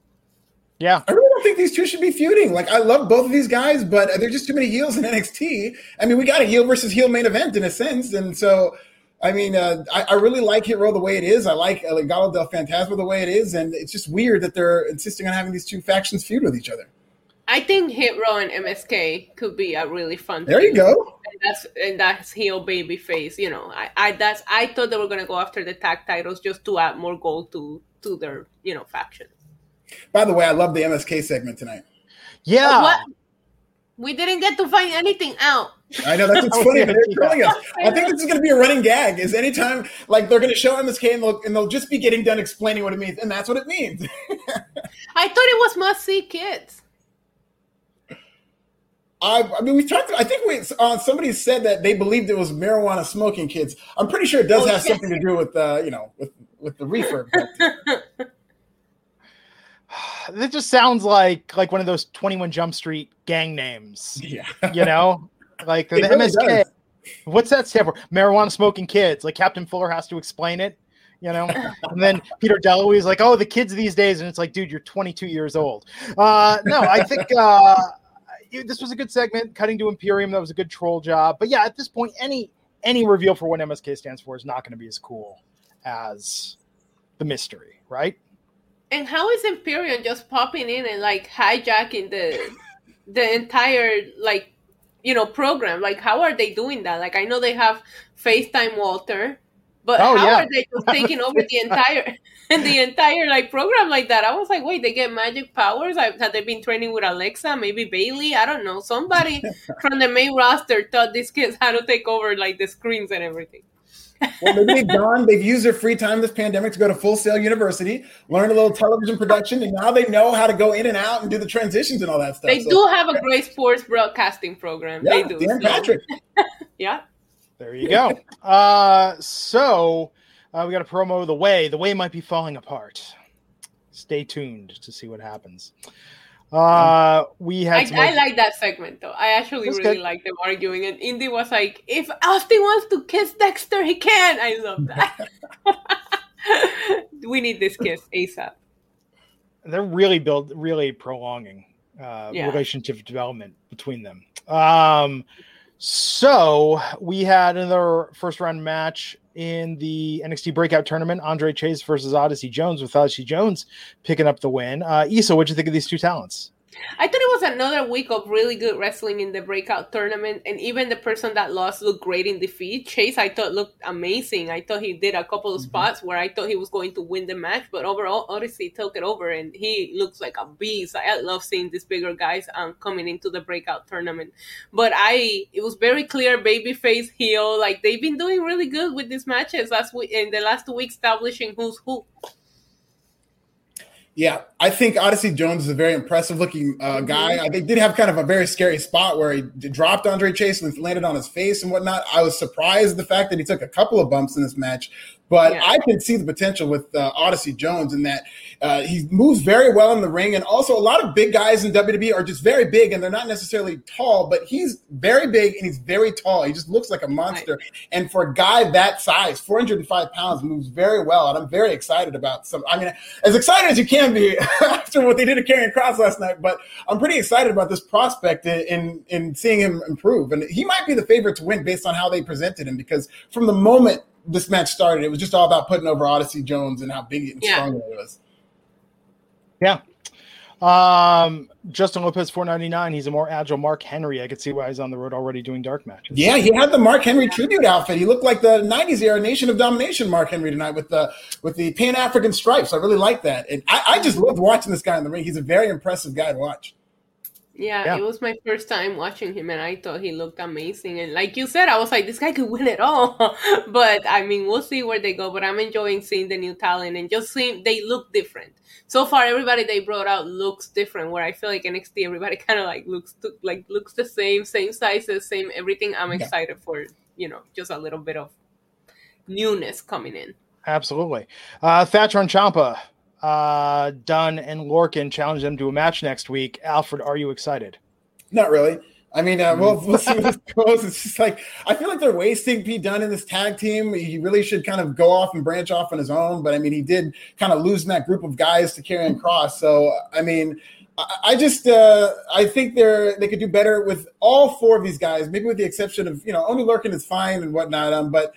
A: Yeah.
B: I really don't think these two should be feuding. Like, I love both of these guys, but there's just too many heels in NXT. I mean, we got a heel versus heel main event in a sense, and so. I mean, uh, I, I really like Hit Row the way it is. I like uh, Legado del Fantasma the way it is, and it's just weird that they're insisting on having these two factions feud with each other.
C: I think Hit Row and MSK could be a really fun. Thing.
B: There you go.
C: And that's and that's heel baby face. You know, I, I that's I thought they were gonna go after the tag titles just to add more gold to to their you know faction.
B: By the way, I love the MSK segment tonight.
A: Yeah.
C: What? We didn't get to find anything out.
B: I know that's what's funny. They're trolling us. I think this is going to be a running gag. Is anytime like they're going to show MSK and they'll, and they'll just be getting done explaining what it means, and that's what it means.
C: I thought it was must see kids.
B: I, I mean, we talked. I think we uh, somebody said that they believed it was marijuana smoking kids. I'm pretty sure it does
C: Oh,
B: have
C: shit.
B: something to do with uh, you know with with the reefer.
A: It just sounds like like one of those 21 Jump Street gang names,
B: yeah,
A: you know? like the,
B: really
A: MSK.
B: does.
A: What's that stand for? Marijuana smoking kids. Like Captain Fuller has to explain it, you know? and then Peter DeLuise is like, oh, the kids these days. And it's like, dude, you're 22 years old. Uh, no, I think uh, this was a good segment. Cutting to Imperium, that was a good troll job. But yeah, at this point, any any reveal for what MSK stands for is not going to be as cool as the mystery, right?
C: And how is Imperium just popping in and like hijacking the the entire like you know program? Like how are they doing that? Like I know they have FaceTime Walter, but
A: Oh,
C: how
A: yeah.
C: are they just taking over the entire and the entire like program like that? I was like, wait, they get magic powers? I, have they been training with Alexa? Maybe Bayley? I don't know. Somebody from the main roster taught these kids how to take over like the screens and everything.
B: Well, maybe they've gone. They've used their free time this pandemic to go to Full Sail University, learn a little television production, and now they know how to go in and out and do the transitions and all that stuff.
C: They
B: So,
C: do have a great sports broadcasting program.
B: Yeah,
C: they do.
B: Dan
C: so-
B: Patrick.
C: Yeah.
A: There you go. uh, so uh, we got a promo of the way. The way might be falling apart. Stay tuned to see what happens. Uh, we had
C: I, I like that segment though. I actually
A: That's
C: really like them arguing. And Indy was like, "If Austin wants to kiss Dexter, he can." I love that. we need this kiss ASAP.
A: they're really build really prolonging uh,
C: Yeah.
A: relationship development between them. Um, so we had another first round match in the NXT Breakout Tournament: Andre Chase versus Odyssey Jones, with Odyssey Jones picking up the win. Uh, Issa, what'd you think of these two talents?
C: I thought it was another week of really good wrestling in the breakout tournament, and even the person that lost looked great in defeat. Chase, I thought looked amazing. I thought he did a couple of mm-hmm. spots where I thought he was going to win the match, but overall, Odyssey took it over, and he looks like a beast. I love seeing these bigger guys um, coming into the breakout tournament. But I, it was very clear, babyface heel. Like they've been doing really good with these matches last week in the last two weeks, establishing who's who.
B: Yeah, I think Odyssey Jones is a very impressive looking uh, mm-hmm. guy. They did have kind of a very scary spot where he dropped Andre Chase and landed on his face and whatnot. I was surprised the fact that he took a couple of bumps in this match, but yeah. I can see the potential with uh, Odyssey Jones in that uh, he moves very well in the ring. And also, a lot of big guys in WWE are just very big and they're not necessarily tall, but he's very big and he's very tall. He just looks like a monster. Right. And for a guy that size, 405 pounds, moves very well. And I'm very excited about some. I mean, as excited as you can be after what they did to Karrion Kross last night, but I'm pretty excited about this prospect in, in seeing him improve. And he might be the favorite to win based on how they presented him because from the moment this match started, it was just all about putting over Odyssey Jones and how big and yeah. strong he was.
A: Yeah. Um, Justin Lopez, four ninety nine. He's a more agile Mark Henry. I could see why he's on the road already doing dark matches.
B: Yeah, he had the Mark Henry tribute outfit. He looked like the '90s era Nation of Domination Mark Henry tonight with the with the Pan African stripes. I really like that, and I, I just loved watching this guy in the ring. He's a very impressive guy to watch.
C: Yeah, yeah, it was my first time watching him, and I thought he looked amazing. And like you said, I was like, this guy could win it all. but I mean, we'll see where they go. But I'm enjoying seeing the new talent and just seeing they look different. So far, everybody they brought out looks different. Where I feel like NXT, everybody kind of like looks to, like looks the same, same sizes, same everything. I'm excited for you know just a little bit of newness coming in.
A: Absolutely, uh, Thatcher and Ciampa uh, Dunne and Lorcan challenge them to a match next week. Alfred, are you excited?
B: Not really. I mean, uh, we'll, we'll see where this goes. It's just like I feel like they're wasting Pete Dunne in this tag team. He really should kind of go off and branch off on his own. But I mean, he did kind of lose in that group of guys to Karrion Kross. So I mean, I, I just uh, I think they're they could do better with all four of these guys. Maybe with the exception of you know only Lorcan is fine and whatnot. Um, but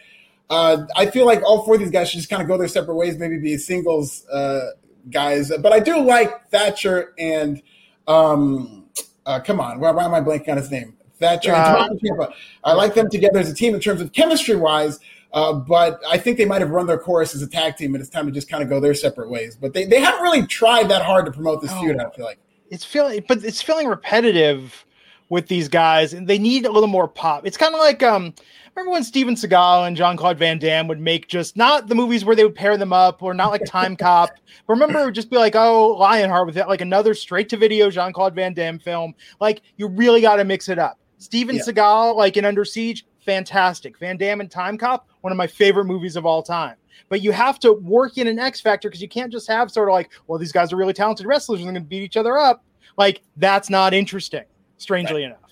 B: uh, I feel like all four of these guys should just kind of go their separate ways, maybe be singles uh, guys. But I do like Thatcher and um, uh, come on, why, why, am I blanking on his name? Thatcher uh, and Ciampa. I like them together as a team in terms of chemistry wise. Uh, but I think they might have run their course as a tag team, and it's time to just kind of go their separate ways. But they, they haven't really tried that hard to promote this oh, feud. I feel like
A: it's feeling, but it's feeling repetitive with these guys, and they need a little more pop. It's kind of like um, remember when Steven Seagal and Jean Claude Van Damme would make just not the movies where they would pair them up, or not like Time Cop. But remember, it would just be like, oh, Lionheart with it, like another straight to video Jean Claude Van Damme film. Like you really got to mix it up. Steven yeah. Seagal, like in Under Siege, fantastic. Van Damme and Time Cop, one of my favorite movies of all time. But you have to work in an X factor because you can't just have sort of like, well, these guys are really talented wrestlers and they're going to beat each other up. Like that's not interesting, strangely
C: right.
A: enough.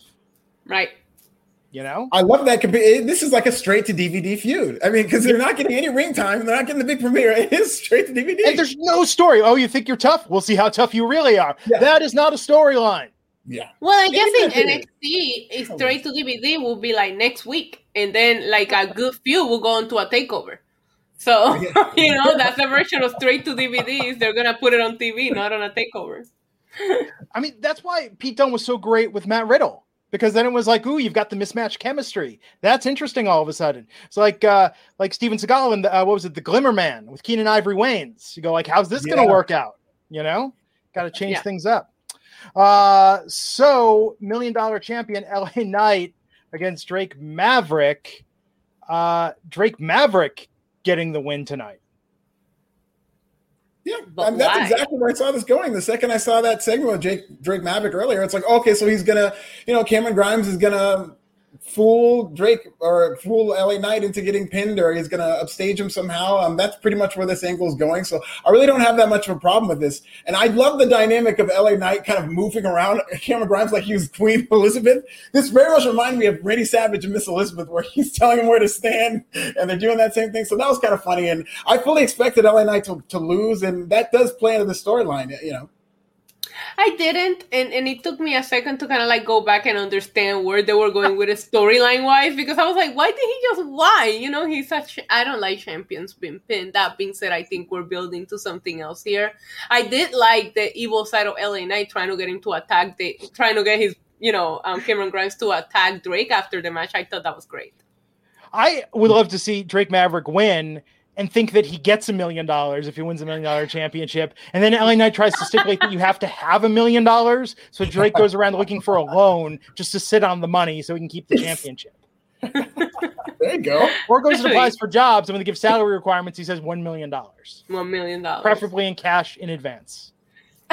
C: Right.
A: You know,
B: I love that. This is like a straight to DVD feud. I mean, because they're not getting any ring time and they're not getting the big premiere. It is straight to DVD.
A: And there's no story. Oh, you think you're tough? We'll see how tough you really are. Yeah. That is not a storyline.
B: Yeah.
C: Well, I guess in NXT, is straight to DVD will be like next week, and then like a good few will go into a takeover. So oh, you know that's the version of straight to DVDs. They're gonna put it on TV, not on a takeover.
A: I mean, that's why Pete Dunne was so great with Matt Riddle because then it was like, ooh, you've got the mismatched chemistry. That's interesting all of a sudden. It's like uh like Steven Seagal and the, uh, what was it, the Glimmer Man with Keenen Ivory Wayans. You go like, how's this yeah. gonna work out? You know, got to change yeah. things up. Uh, so million dollar champion LA Knight against Drake Maverick. Uh, Drake Maverick getting the win tonight.
B: Yeah, I mean, that's exactly where I saw this going. The second I saw that segment with Jake Drake Maverick earlier, it's like, okay, so he's gonna, you know, Cameron Grimes is gonna fool Drake or fool LA Knight into getting pinned, or he's going to upstage him somehow. Um, that's pretty much where this angle is going. So I really don't have that much of a problem with this. And I love the dynamic of LA Knight kind of moving around Cameron Grimes like he was Queen Elizabeth. This very much reminded me of Randy Savage and Miss Elizabeth, where he's telling him where to stand, and they're doing that same thing. So that was kind of funny. And I fully expected LA Knight to, to lose, and that does play into the storyline, you know.
C: I didn't, and, and it took me a second to kind of like go back and understand where they were going with it storyline wise because I was like, why did he just why? You know, he's such. I don't like champions being pinned. That being said, I think we're building to something else here. I did like the evil side of LA Knight trying to get him to attack the, trying to get his, you know, um, Cameron Grimes to attack Drake after the match. I thought that was great.
A: I would love to see Drake Maverick win and think that he gets a million dollars if he wins a million dollar championship. And then LA Knight tries to stipulate that you have to have a million dollars. So Drake goes around looking for a loan just to sit on the money so he can keep the championship.
B: there you go.
A: Or goes and applies for jobs, and when they give salary requirements, he says $1 million.
C: $1 million.
A: Preferably in cash in advance.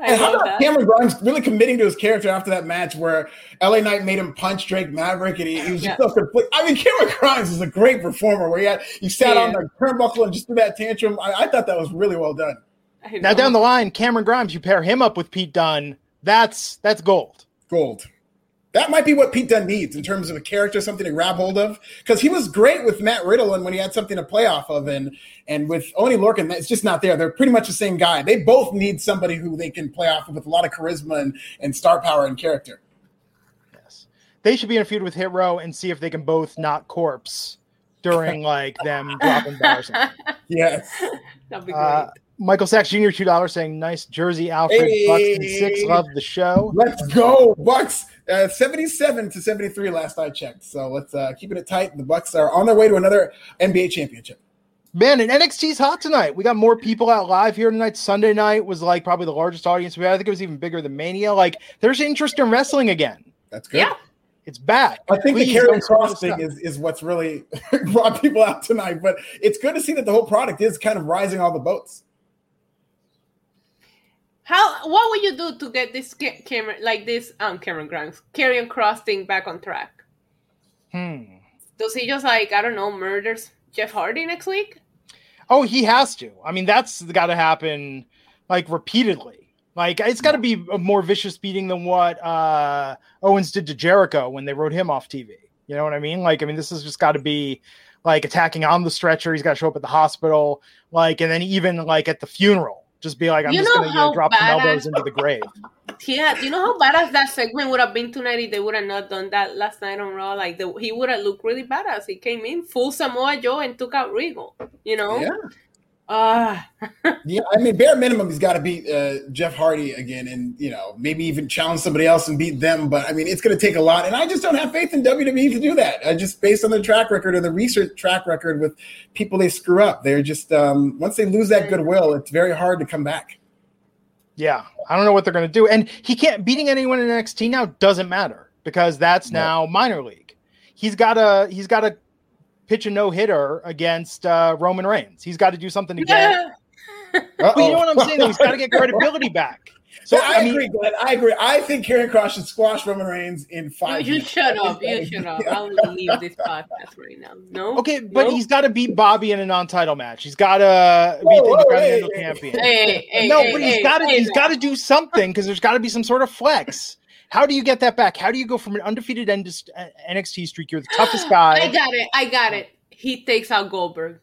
B: and how about Cameron Grimes really committing to his character after that match where LA Knight made him punch Drake Maverick and he, he was just yeah. so conflicted. I mean, Cameron Grimes is a great performer where he had he sat yeah. on the turnbuckle and just threw that tantrum. I, I thought that was really well done.
A: Now down the line, Cameron Grimes, you pair him up with Pete Dunne, that's that's gold.
B: Gold that might be what Pete Dunne needs in terms of a character, something to grab hold of. Because he was great with Matt Riddle, and when he had something to play off of, and and with Oney Lorcan, it's just not there. They're pretty much the same guy. They both need somebody who they can play off of with a lot of charisma and, and star power and character.
A: Yes, they should be in a feud with Hit Row and see if they can both not corpse during like them dropping bars.
B: Yes,
C: that'd be uh, great. Uh,
A: Michael Sachs Jr. two dollars saying nice jersey Alfred hey, Bucks six love the show.
B: Let's go Bucks uh, seventy seven to seventy three last I checked. So let's uh, keep it tight. The Bucks are on their way to another NBA championship.
A: Man, and NXT's hot tonight. We got more people out live here tonight. Sunday night was like probably the largest audience we had. I think it was even bigger than Mania. Like there's interest in wrestling again.
B: That's good.
C: Yeah.
A: It's back.
B: I think Please the Karrion Kross thing is, is what's really brought people out tonight. But it's good to see that the whole product is kind of rising all the boats.
C: How? What would you do to get this camera, like this, um, Cameron Grimes, Karrion Kross thing back on track?
A: Hmm.
C: Does he just like I don't know murders Jeff Hardy next week?
A: Oh, he has to. I mean, that's got to happen like repeatedly. Like it's got to be a more vicious beating than what uh, Owens did to Jericho when they wrote him off TV. You know what I mean? Like, I mean, this has just got to be like attacking on the stretcher. He's got to show up at the hospital, like, and then even like at the funeral just be like, I'm you just going to drop some elbows into the grave.
C: Yeah, you know how badass that segment would have been tonight if they would have not done that last night on Raw. Like the, he would have looked really badass. He came in full Samoa Joe and took out Regal. You know.
B: Yeah.
C: Uh.
B: yeah, I mean, bare minimum, he's got to beat uh, Jeff Hardy again, and you know, maybe even challenge somebody else and beat them. But I mean, it's going to take a lot, and I just don't have faith in WWE to do that. I just based on the track record or the research track record with people they screw up. They're just um, once they lose that goodwill, it's very hard to come back.
A: Yeah, I don't know what they're going to do, and he can't beating anyone in NXT now doesn't matter because that's now minor league. He's got to he's got to pitch a no hitter against uh, Roman Reigns. He's got to do something to get. you know what I'm saying? He's got to get credibility back.
B: So I, I mean, agree, Glenn. I agree. I think Karrion Kross should squash Roman Reigns in five.
C: You, you shut up. You shut up. I'll leave this podcast right now. No.
A: Okay, but he's got to beat Bobby in a non-title match. He's got to beat whoa, the Intercontinental hey, Champion.
C: Hey, hey,
A: no, but he's got to. He's got to do something because there's got to be some sort of flex. How do you get that back? How do you go from an undefeated NXT streak? You're the toughest guy.
C: I got it. I got it he takes out Goldberg.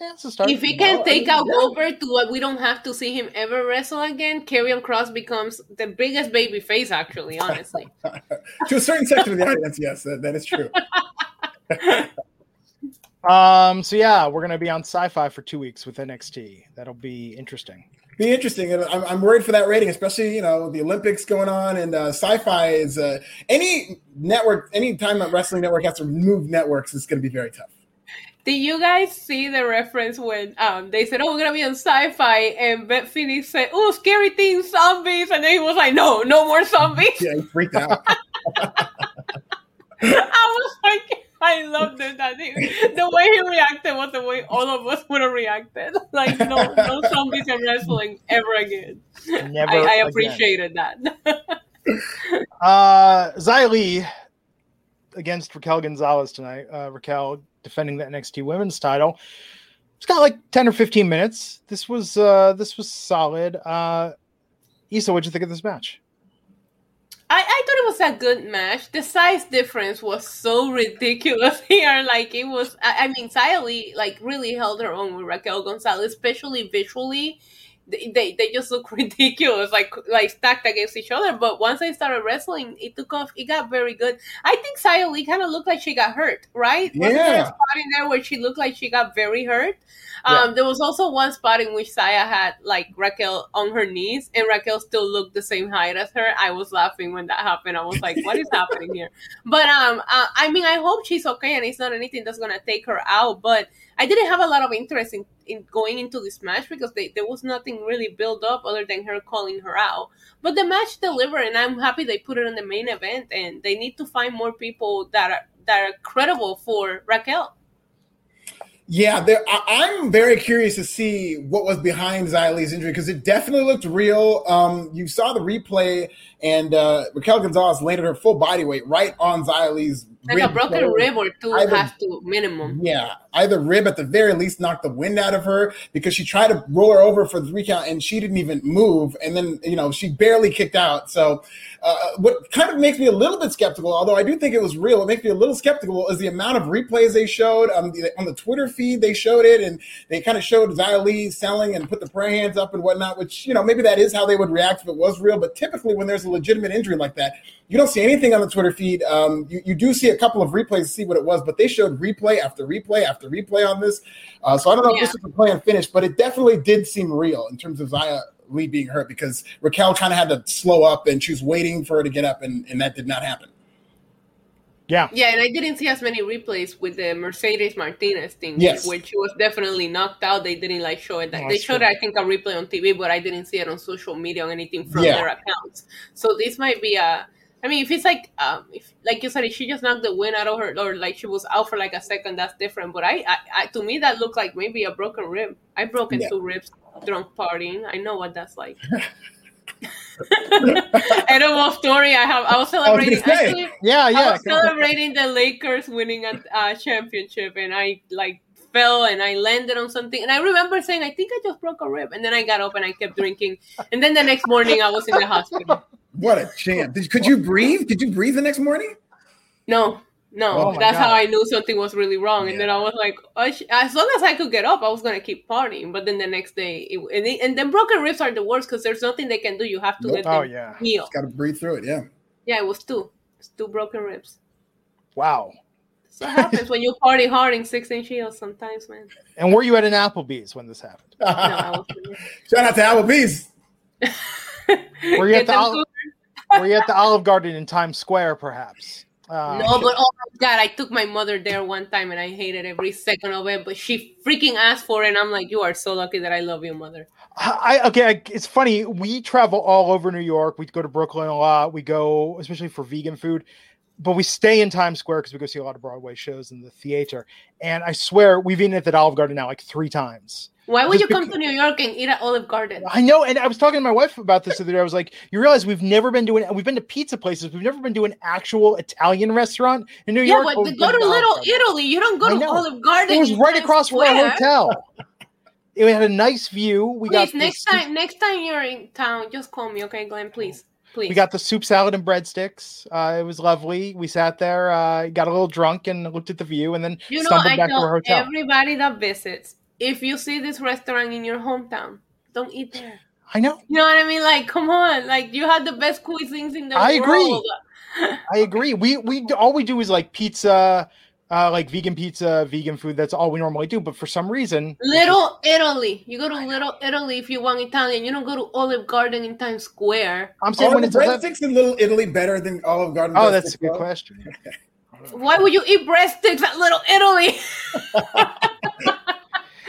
A: Yeah,
C: if he can no, take out no. Goldberg to what we don't have to see him ever wrestle again, Karrion Kross becomes the biggest baby face, actually, honestly.
B: to a certain section of the audience, yes, that, that is true.
A: um, so yeah, we're gonna be on Syfy for two weeks with NXT. That'll be interesting.
B: Be interesting, I'm, I'm worried for that rating, especially you know the Olympics going on, and uh, Syfy is uh, any network, any time that wrestling network has to move networks, it's going to be very tough.
C: Did you guys see the reference when um, they said, "Oh, we're gonna be on Syfy," and Beth Phoenix said, "Oh, scary things, zombies," and then he was like, "No, no more zombies."
B: yeah, he freaked out.
C: I was like, I loved it. That he, the way he reacted was the way all of us would have reacted. Like no, no zombies in wrestling ever again.
A: Never.
C: I, I appreciated again. that.
A: uh, Xia against Raquel Gonzalez tonight. Uh, Raquel defending the NXT Women's title. It's got like ten or fifteen minutes. This was uh, this was solid. Uh, Issa, what'd you think of this match?
C: I, I thought it was a good match. The size difference was so ridiculous here. Like it was. I, I mean, Xia Li like really held her own with Raquel Gonzalez, especially visually they, they, just look ridiculous, like like stacked against each other. But once I started wrestling, it took off. It got very good. I think Xia Li kind of looked like she got hurt, right?
B: Yeah.
C: Wasn't there a spot in there where she looked like she got very hurt? Um, There was also one spot in which Xia had like Raquel on her knees, and Raquel still looked the same height as her. I was laughing when that happened. I was like, "What is happening here?" But um, uh, I mean, I hope she's okay, and it's not anything that's gonna take her out. But I didn't have a lot of interest in, in going into this match because they, there was nothing really built up other than her calling her out. But the match delivered, and I'm happy they put it on the main event. And they need to find more people that are that are credible for Raquel.
B: Yeah, there, I, I'm very curious to see what was behind Li's injury because it definitely looked real. Um, you saw the replay, and uh, Raquel Gonzalez landed her full body weight right on Xia
C: Like a broken rib or two
B: Either-
C: has to minimum.
B: Yeah, either rib at the very least knocked the wind out of her because she tried to roll her over for the three count and she didn't even move, and then you know she barely kicked out. So, uh, what kind of makes me a little bit skeptical, although I do think it was real, what makes me a little skeptical is the amount of replays they showed on the, on the Twitter feed. They showed it, and they kind of showed Xia Li selling and put the prayer hands up and whatnot. Which you know maybe that is how they would react if it was real, but typically when there's a legitimate injury like that, you don't see anything on the Twitter feed. Um, you, you do see a couple of replays to see what it was, but they showed replay after replay after replay on this. Uh, so I don't know if this was a play and finish, but it definitely did seem real in terms of Xia Li being hurt because Raquel kind of had to slow up and she was waiting for her to get up, and, and that did not happen.
A: Yeah.
C: Yeah, and I didn't see as many replays with the Mercedes Martinez thing,
B: Yes.
C: which she was definitely knocked out. They didn't like show it.
A: Oh,
C: they showed,
A: true.
C: I think, a replay on TV, but I didn't see it on social media or anything from
B: Yeah.
C: their accounts. So this might be a. I mean, if it's like, um, if like you said, if she just knocked the wind out of her, or like she was out for like a second, that's different. But I, I, I to me, that looked like maybe a broken rib. I broken
B: Yeah.
C: two ribs drunk partying. I know what that's like. Edible story. I have. I was celebrating.
B: say.
C: actually,
A: Yeah,
C: I was celebrating the Lakers winning a uh, championship, and I like fell and I landed on something. And I remember saying, "I think I just broke a rib." And then I got up and I kept drinking. And then the next morning, I was in the hospital.
B: What a champ! Did, could you breathe? Did you breathe the next morning?
C: No, no,
A: Oh my
C: that's how I knew something was really wrong. And then I was like, oh, sh- as long as I could get up, I was gonna keep partying. But then the next day, it, and, it- and then broken ribs are the worst because there's nothing they can do. You have to
B: Nope.
C: let oh, them
A: Oh yeah.
C: heal.
B: Got to breathe through it. Yeah.
C: Yeah, it was two, it's two broken ribs.
A: Wow.
C: So it happens when you party hard in six inch heels. Sometimes, man.
A: And were you at an Applebee's when this happened?
C: No, I was.
B: Shout out to Applebee's.
A: Were you at
C: Get
A: the Olive, were you at the Olive Garden in Times Square, perhaps? Uh,
C: No, but oh my god, I took my mother there one time and I hated every second of it. But she freaking asked for it, and I'm like, "You are so lucky that I love you, mother."
A: I okay. I- It's funny. We travel all over New York. We go to Brooklyn a lot. We go, especially for vegan food, but we stay in Times Square because we go see a lot of Broadway shows in the theater. And I swear, we've eaten at the Olive Garden now like three times.
C: Why would
A: Just
C: you come
A: becau-
C: to New York and eat at Olive Garden?
A: I know, and I was talking to my wife about this the other day. I was like, "You realize we've never been doing? We've been to pizza places. We've never been to an actual Italian restaurant in New
C: Yeah,
A: York."
C: but go to Little. Italy. You don't go to. Olive Garden.
A: It was right
C: Times
A: across from our hotel. It had a nice view. We
C: Please,
A: got
C: next time, next time you're in town, just call me, okay, Glenn? Please, please.
A: We got the soup salad and breadsticks. Uh, it was lovely. We sat there, uh, got a little drunk, and looked at the view, and then
C: You know,
A: stumbled
C: I
A: back to our hotel.
C: everybody that visits, if you see this restaurant in your hometown, don't eat there.
A: I know.
C: You know what I mean? Like, come on, like you had the best cuisines in the
A: I agree. I agree. We we all we do is like pizza, uh, like vegan pizza, vegan food. That's all we normally do. But for some reason,
C: Little Italy. You go to Little Italy if you want Italian. You don't go to Olive Garden in Times Square.
A: I'm saying
B: Are
A: when
B: the
A: it's
B: breadsticks in Little Italy better than Olive Garden?
A: oh, that's a good
B: though?
A: question.
C: Why would you eat breadsticks at Little Italy?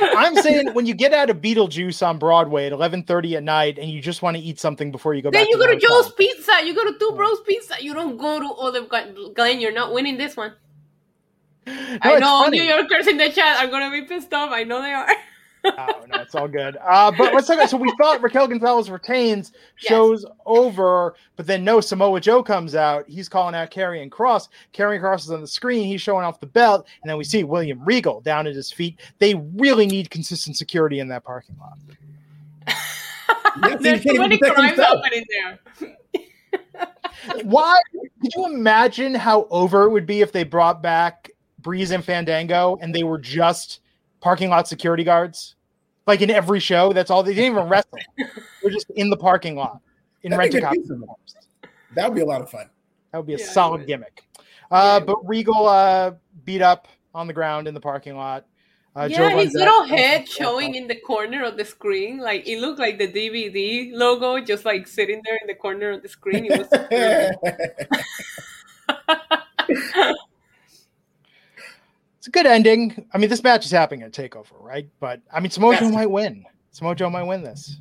A: I'm saying when you get out of Beetlejuice on Broadway at 11:30 at night, and you just want to eat something before you go
C: then
A: back.
C: you
A: to
C: go
A: the
C: to. Joe's Pizza. You go to Two Bros Pizza. You don't go to Olive Garden. Glenn, you're not winning this one.
A: No,
C: I know
A: funny.
C: New Yorkers in the chat are gonna be pissed off. I know they are.
A: oh no, it's all good. Uh, but let's talk. About, so we thought Raquel Gonzalez retains,
C: Yes.
A: shows over, but then no, Samoa Joe comes out. He's calling out Karrion Kross. Karrion Kross is on the screen. He's showing off the belt, and then we see William Regal down at his feet. They really need consistent security in that parking lot.
B: Yeah,
C: There's
B: can't
C: too many crimes
B: himself.
C: happening there.
A: Why? Could you imagine how over it would be if they brought back Breeze and Fandango and they were just parking lot security guards? Like in every show, that's all they didn't even wrestle. They're just in the parking lot in
B: That'd
A: rent a
B: good. That would be a lot of fun.
A: That would be a
C: Yeah,
A: solid gimmick. Uh,
C: Yeah.
A: but Regal uh, beat up on the ground in the parking lot. Uh, Joe
C: yeah, his little
A: out-
C: head showing in the corner of the screen, like it looked like the DVD logo, just like sitting there in the corner of the screen. It was
A: It's a good ending. I mean, this match is happening at Takeover, right? But I mean, Samoa Joe might win. Samoa Joe might win this.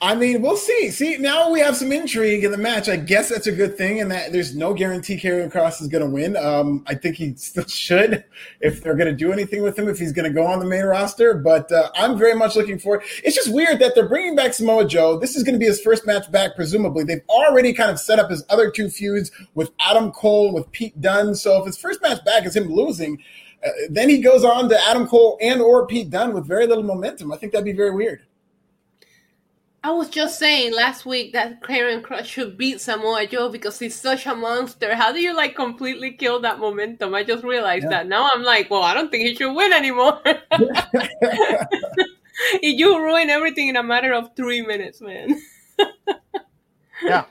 B: I mean, we'll see. See, now we have some intrigue in the match. I guess that's a good thing, and that there's no guarantee Karrion Kross is going to win. Um, I think he still should if they're going to do anything with him, if he's going to go on the main roster. But uh, I'm very much looking forward. It's just weird that they're bringing back Samoa Joe. This is going to be his first match back, presumably. They've already kind of set up his other two feuds with Adam Cole, with Pete Dunne. So if his first match back is him losing, uh, then he goes on to Adam Cole and or Pete Dunne with very little momentum. I think that'd be very weird.
C: I was just saying last week that Karrion Kross should beat Samoa Joe because he's such a monster. How do you like completely kill that momentum? I just realized
B: Yeah.
C: that. Now I'm like, well, I don't think he should win anymore. you ruin everything in a matter of three minutes, man.
A: Yeah.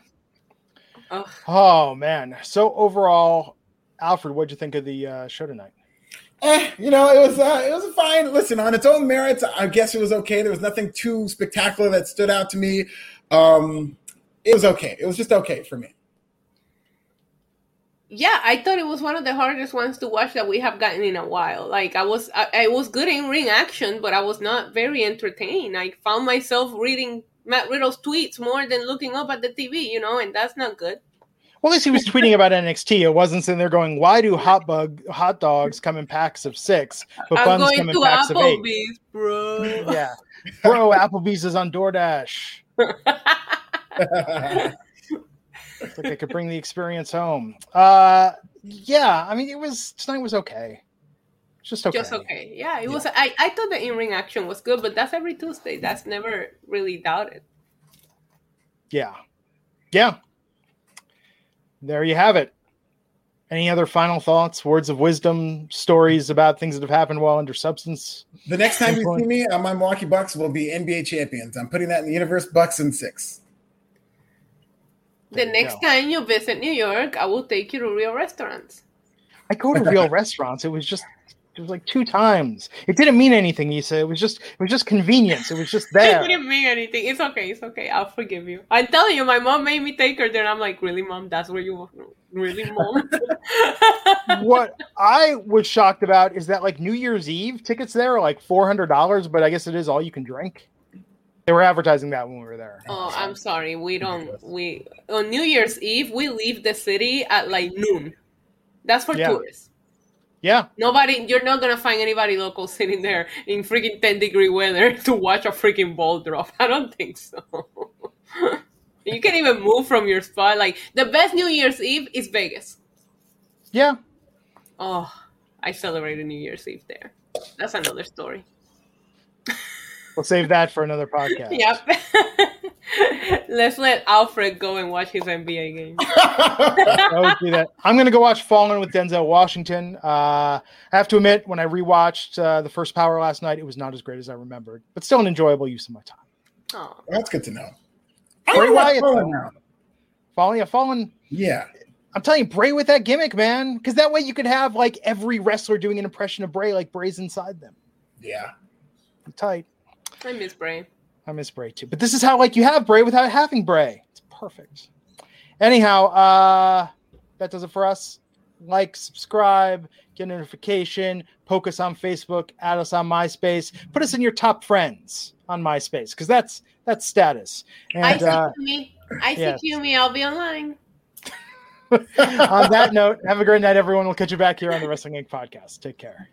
C: Ugh.
A: Oh man. So overall, Alfred, what'd you think of the uh, show tonight?
B: Eh, you know, it was uh, it was fine. Listen, on its own merits, I guess it was okay. There was nothing too spectacular that stood out to me. Um, it was okay. It was just okay for me.
C: Yeah, I thought it was one of the hardest ones to watch that we have gotten in a while. Like I was, I, I was good in ring action, but I was not very entertained. I found myself reading Matt Riddle's tweets more than looking up at the TV, you know, and that's not good.
A: Well, at least he was tweeting about NXT. It wasn't sitting there going, "Why do hot bug hot dogs come in packs of six, but
C: I'm
A: buns come in
C: to
A: packs of eight?
C: Bro.
A: Yeah, bro, Applebee's is on DoorDash. It's like I could bring the experience home. Uh, yeah, I mean, it was tonight was okay. Just okay.
C: Just okay. Yeah, it was. I, I thought the in ring action was good, but that's every Tuesday. That's never really doubted.
A: Yeah, yeah. There you have it. Any other final thoughts, words of wisdom, stories about things that have happened while under substance?
B: The next time you see me, uh, my Milwaukee Bucks will be NBA champions. I'm putting that in the universe. Bucks in six.
C: The
A: There you
C: next
A: go.
C: time you visit New York, I will take you to real restaurants.
A: I go to real restaurants. It was just it was like two times. It didn't mean anything, Issa. It was just it was just convenience. It was just there.
C: It didn't mean anything. It's okay. It's okay. I'll forgive you. I'm telling you, my mom made me take her there. And I'm like, really, mom? That's where you really, mom?
A: what I was shocked about is that like New Year's Eve tickets there are like four hundred dollars, but I guess it is all you can drink. They were advertising that when we were there.
C: oh, I'm sorry. We don't. We on New Year's Eve we leave the city at like noon. That's for
A: Yeah.
C: tourists.
A: Yeah,
C: Nobody, you're not gonna find anybody local sitting there in freaking 10 degree weather to watch a freaking ball drop. I don't think so. you can't even move from your spot. Like the best New Year's Eve is Vegas.
A: yeah.
C: Oh, I celebrated New Year's Eve there. That's another story.
A: We'll save that for another podcast.
C: Yep. Let's let Alfred go and watch his NBA game.
A: I would do that. I'm going to go watch Fallen with Denzel Washington. Uh, I have to admit, when I rewatched uh, the first Power last night, it was not as great as I remembered, but still an enjoyable use of my time.
C: Oh,
B: That's good to know.
A: Bray
B: wanna watch
A: Wyatt,
B: Fallen now.
A: Fallen, yeah, Fallen.
B: Yeah.
A: I'm telling you, Bray with that gimmick, man, because that way you could have like every wrestler doing an impression of Bray, like Bray's inside them.
B: Yeah.
A: Tight.
C: I miss Bray.
A: I miss Bray too. But this is how like you have Bray without having Bray. It's perfect. Anyhow, uh that does it for us. Like, subscribe, get a notification, poke us on Facebook, add us on MySpace, put us in your top friends on MySpace, because that's that's status. And uh,
C: ICQ me. ICQ
A: yes.
C: You, me. I'll be online.
A: on that note, have a great night, everyone. We'll catch you back here on the Wrestling Inc. podcast. Take care.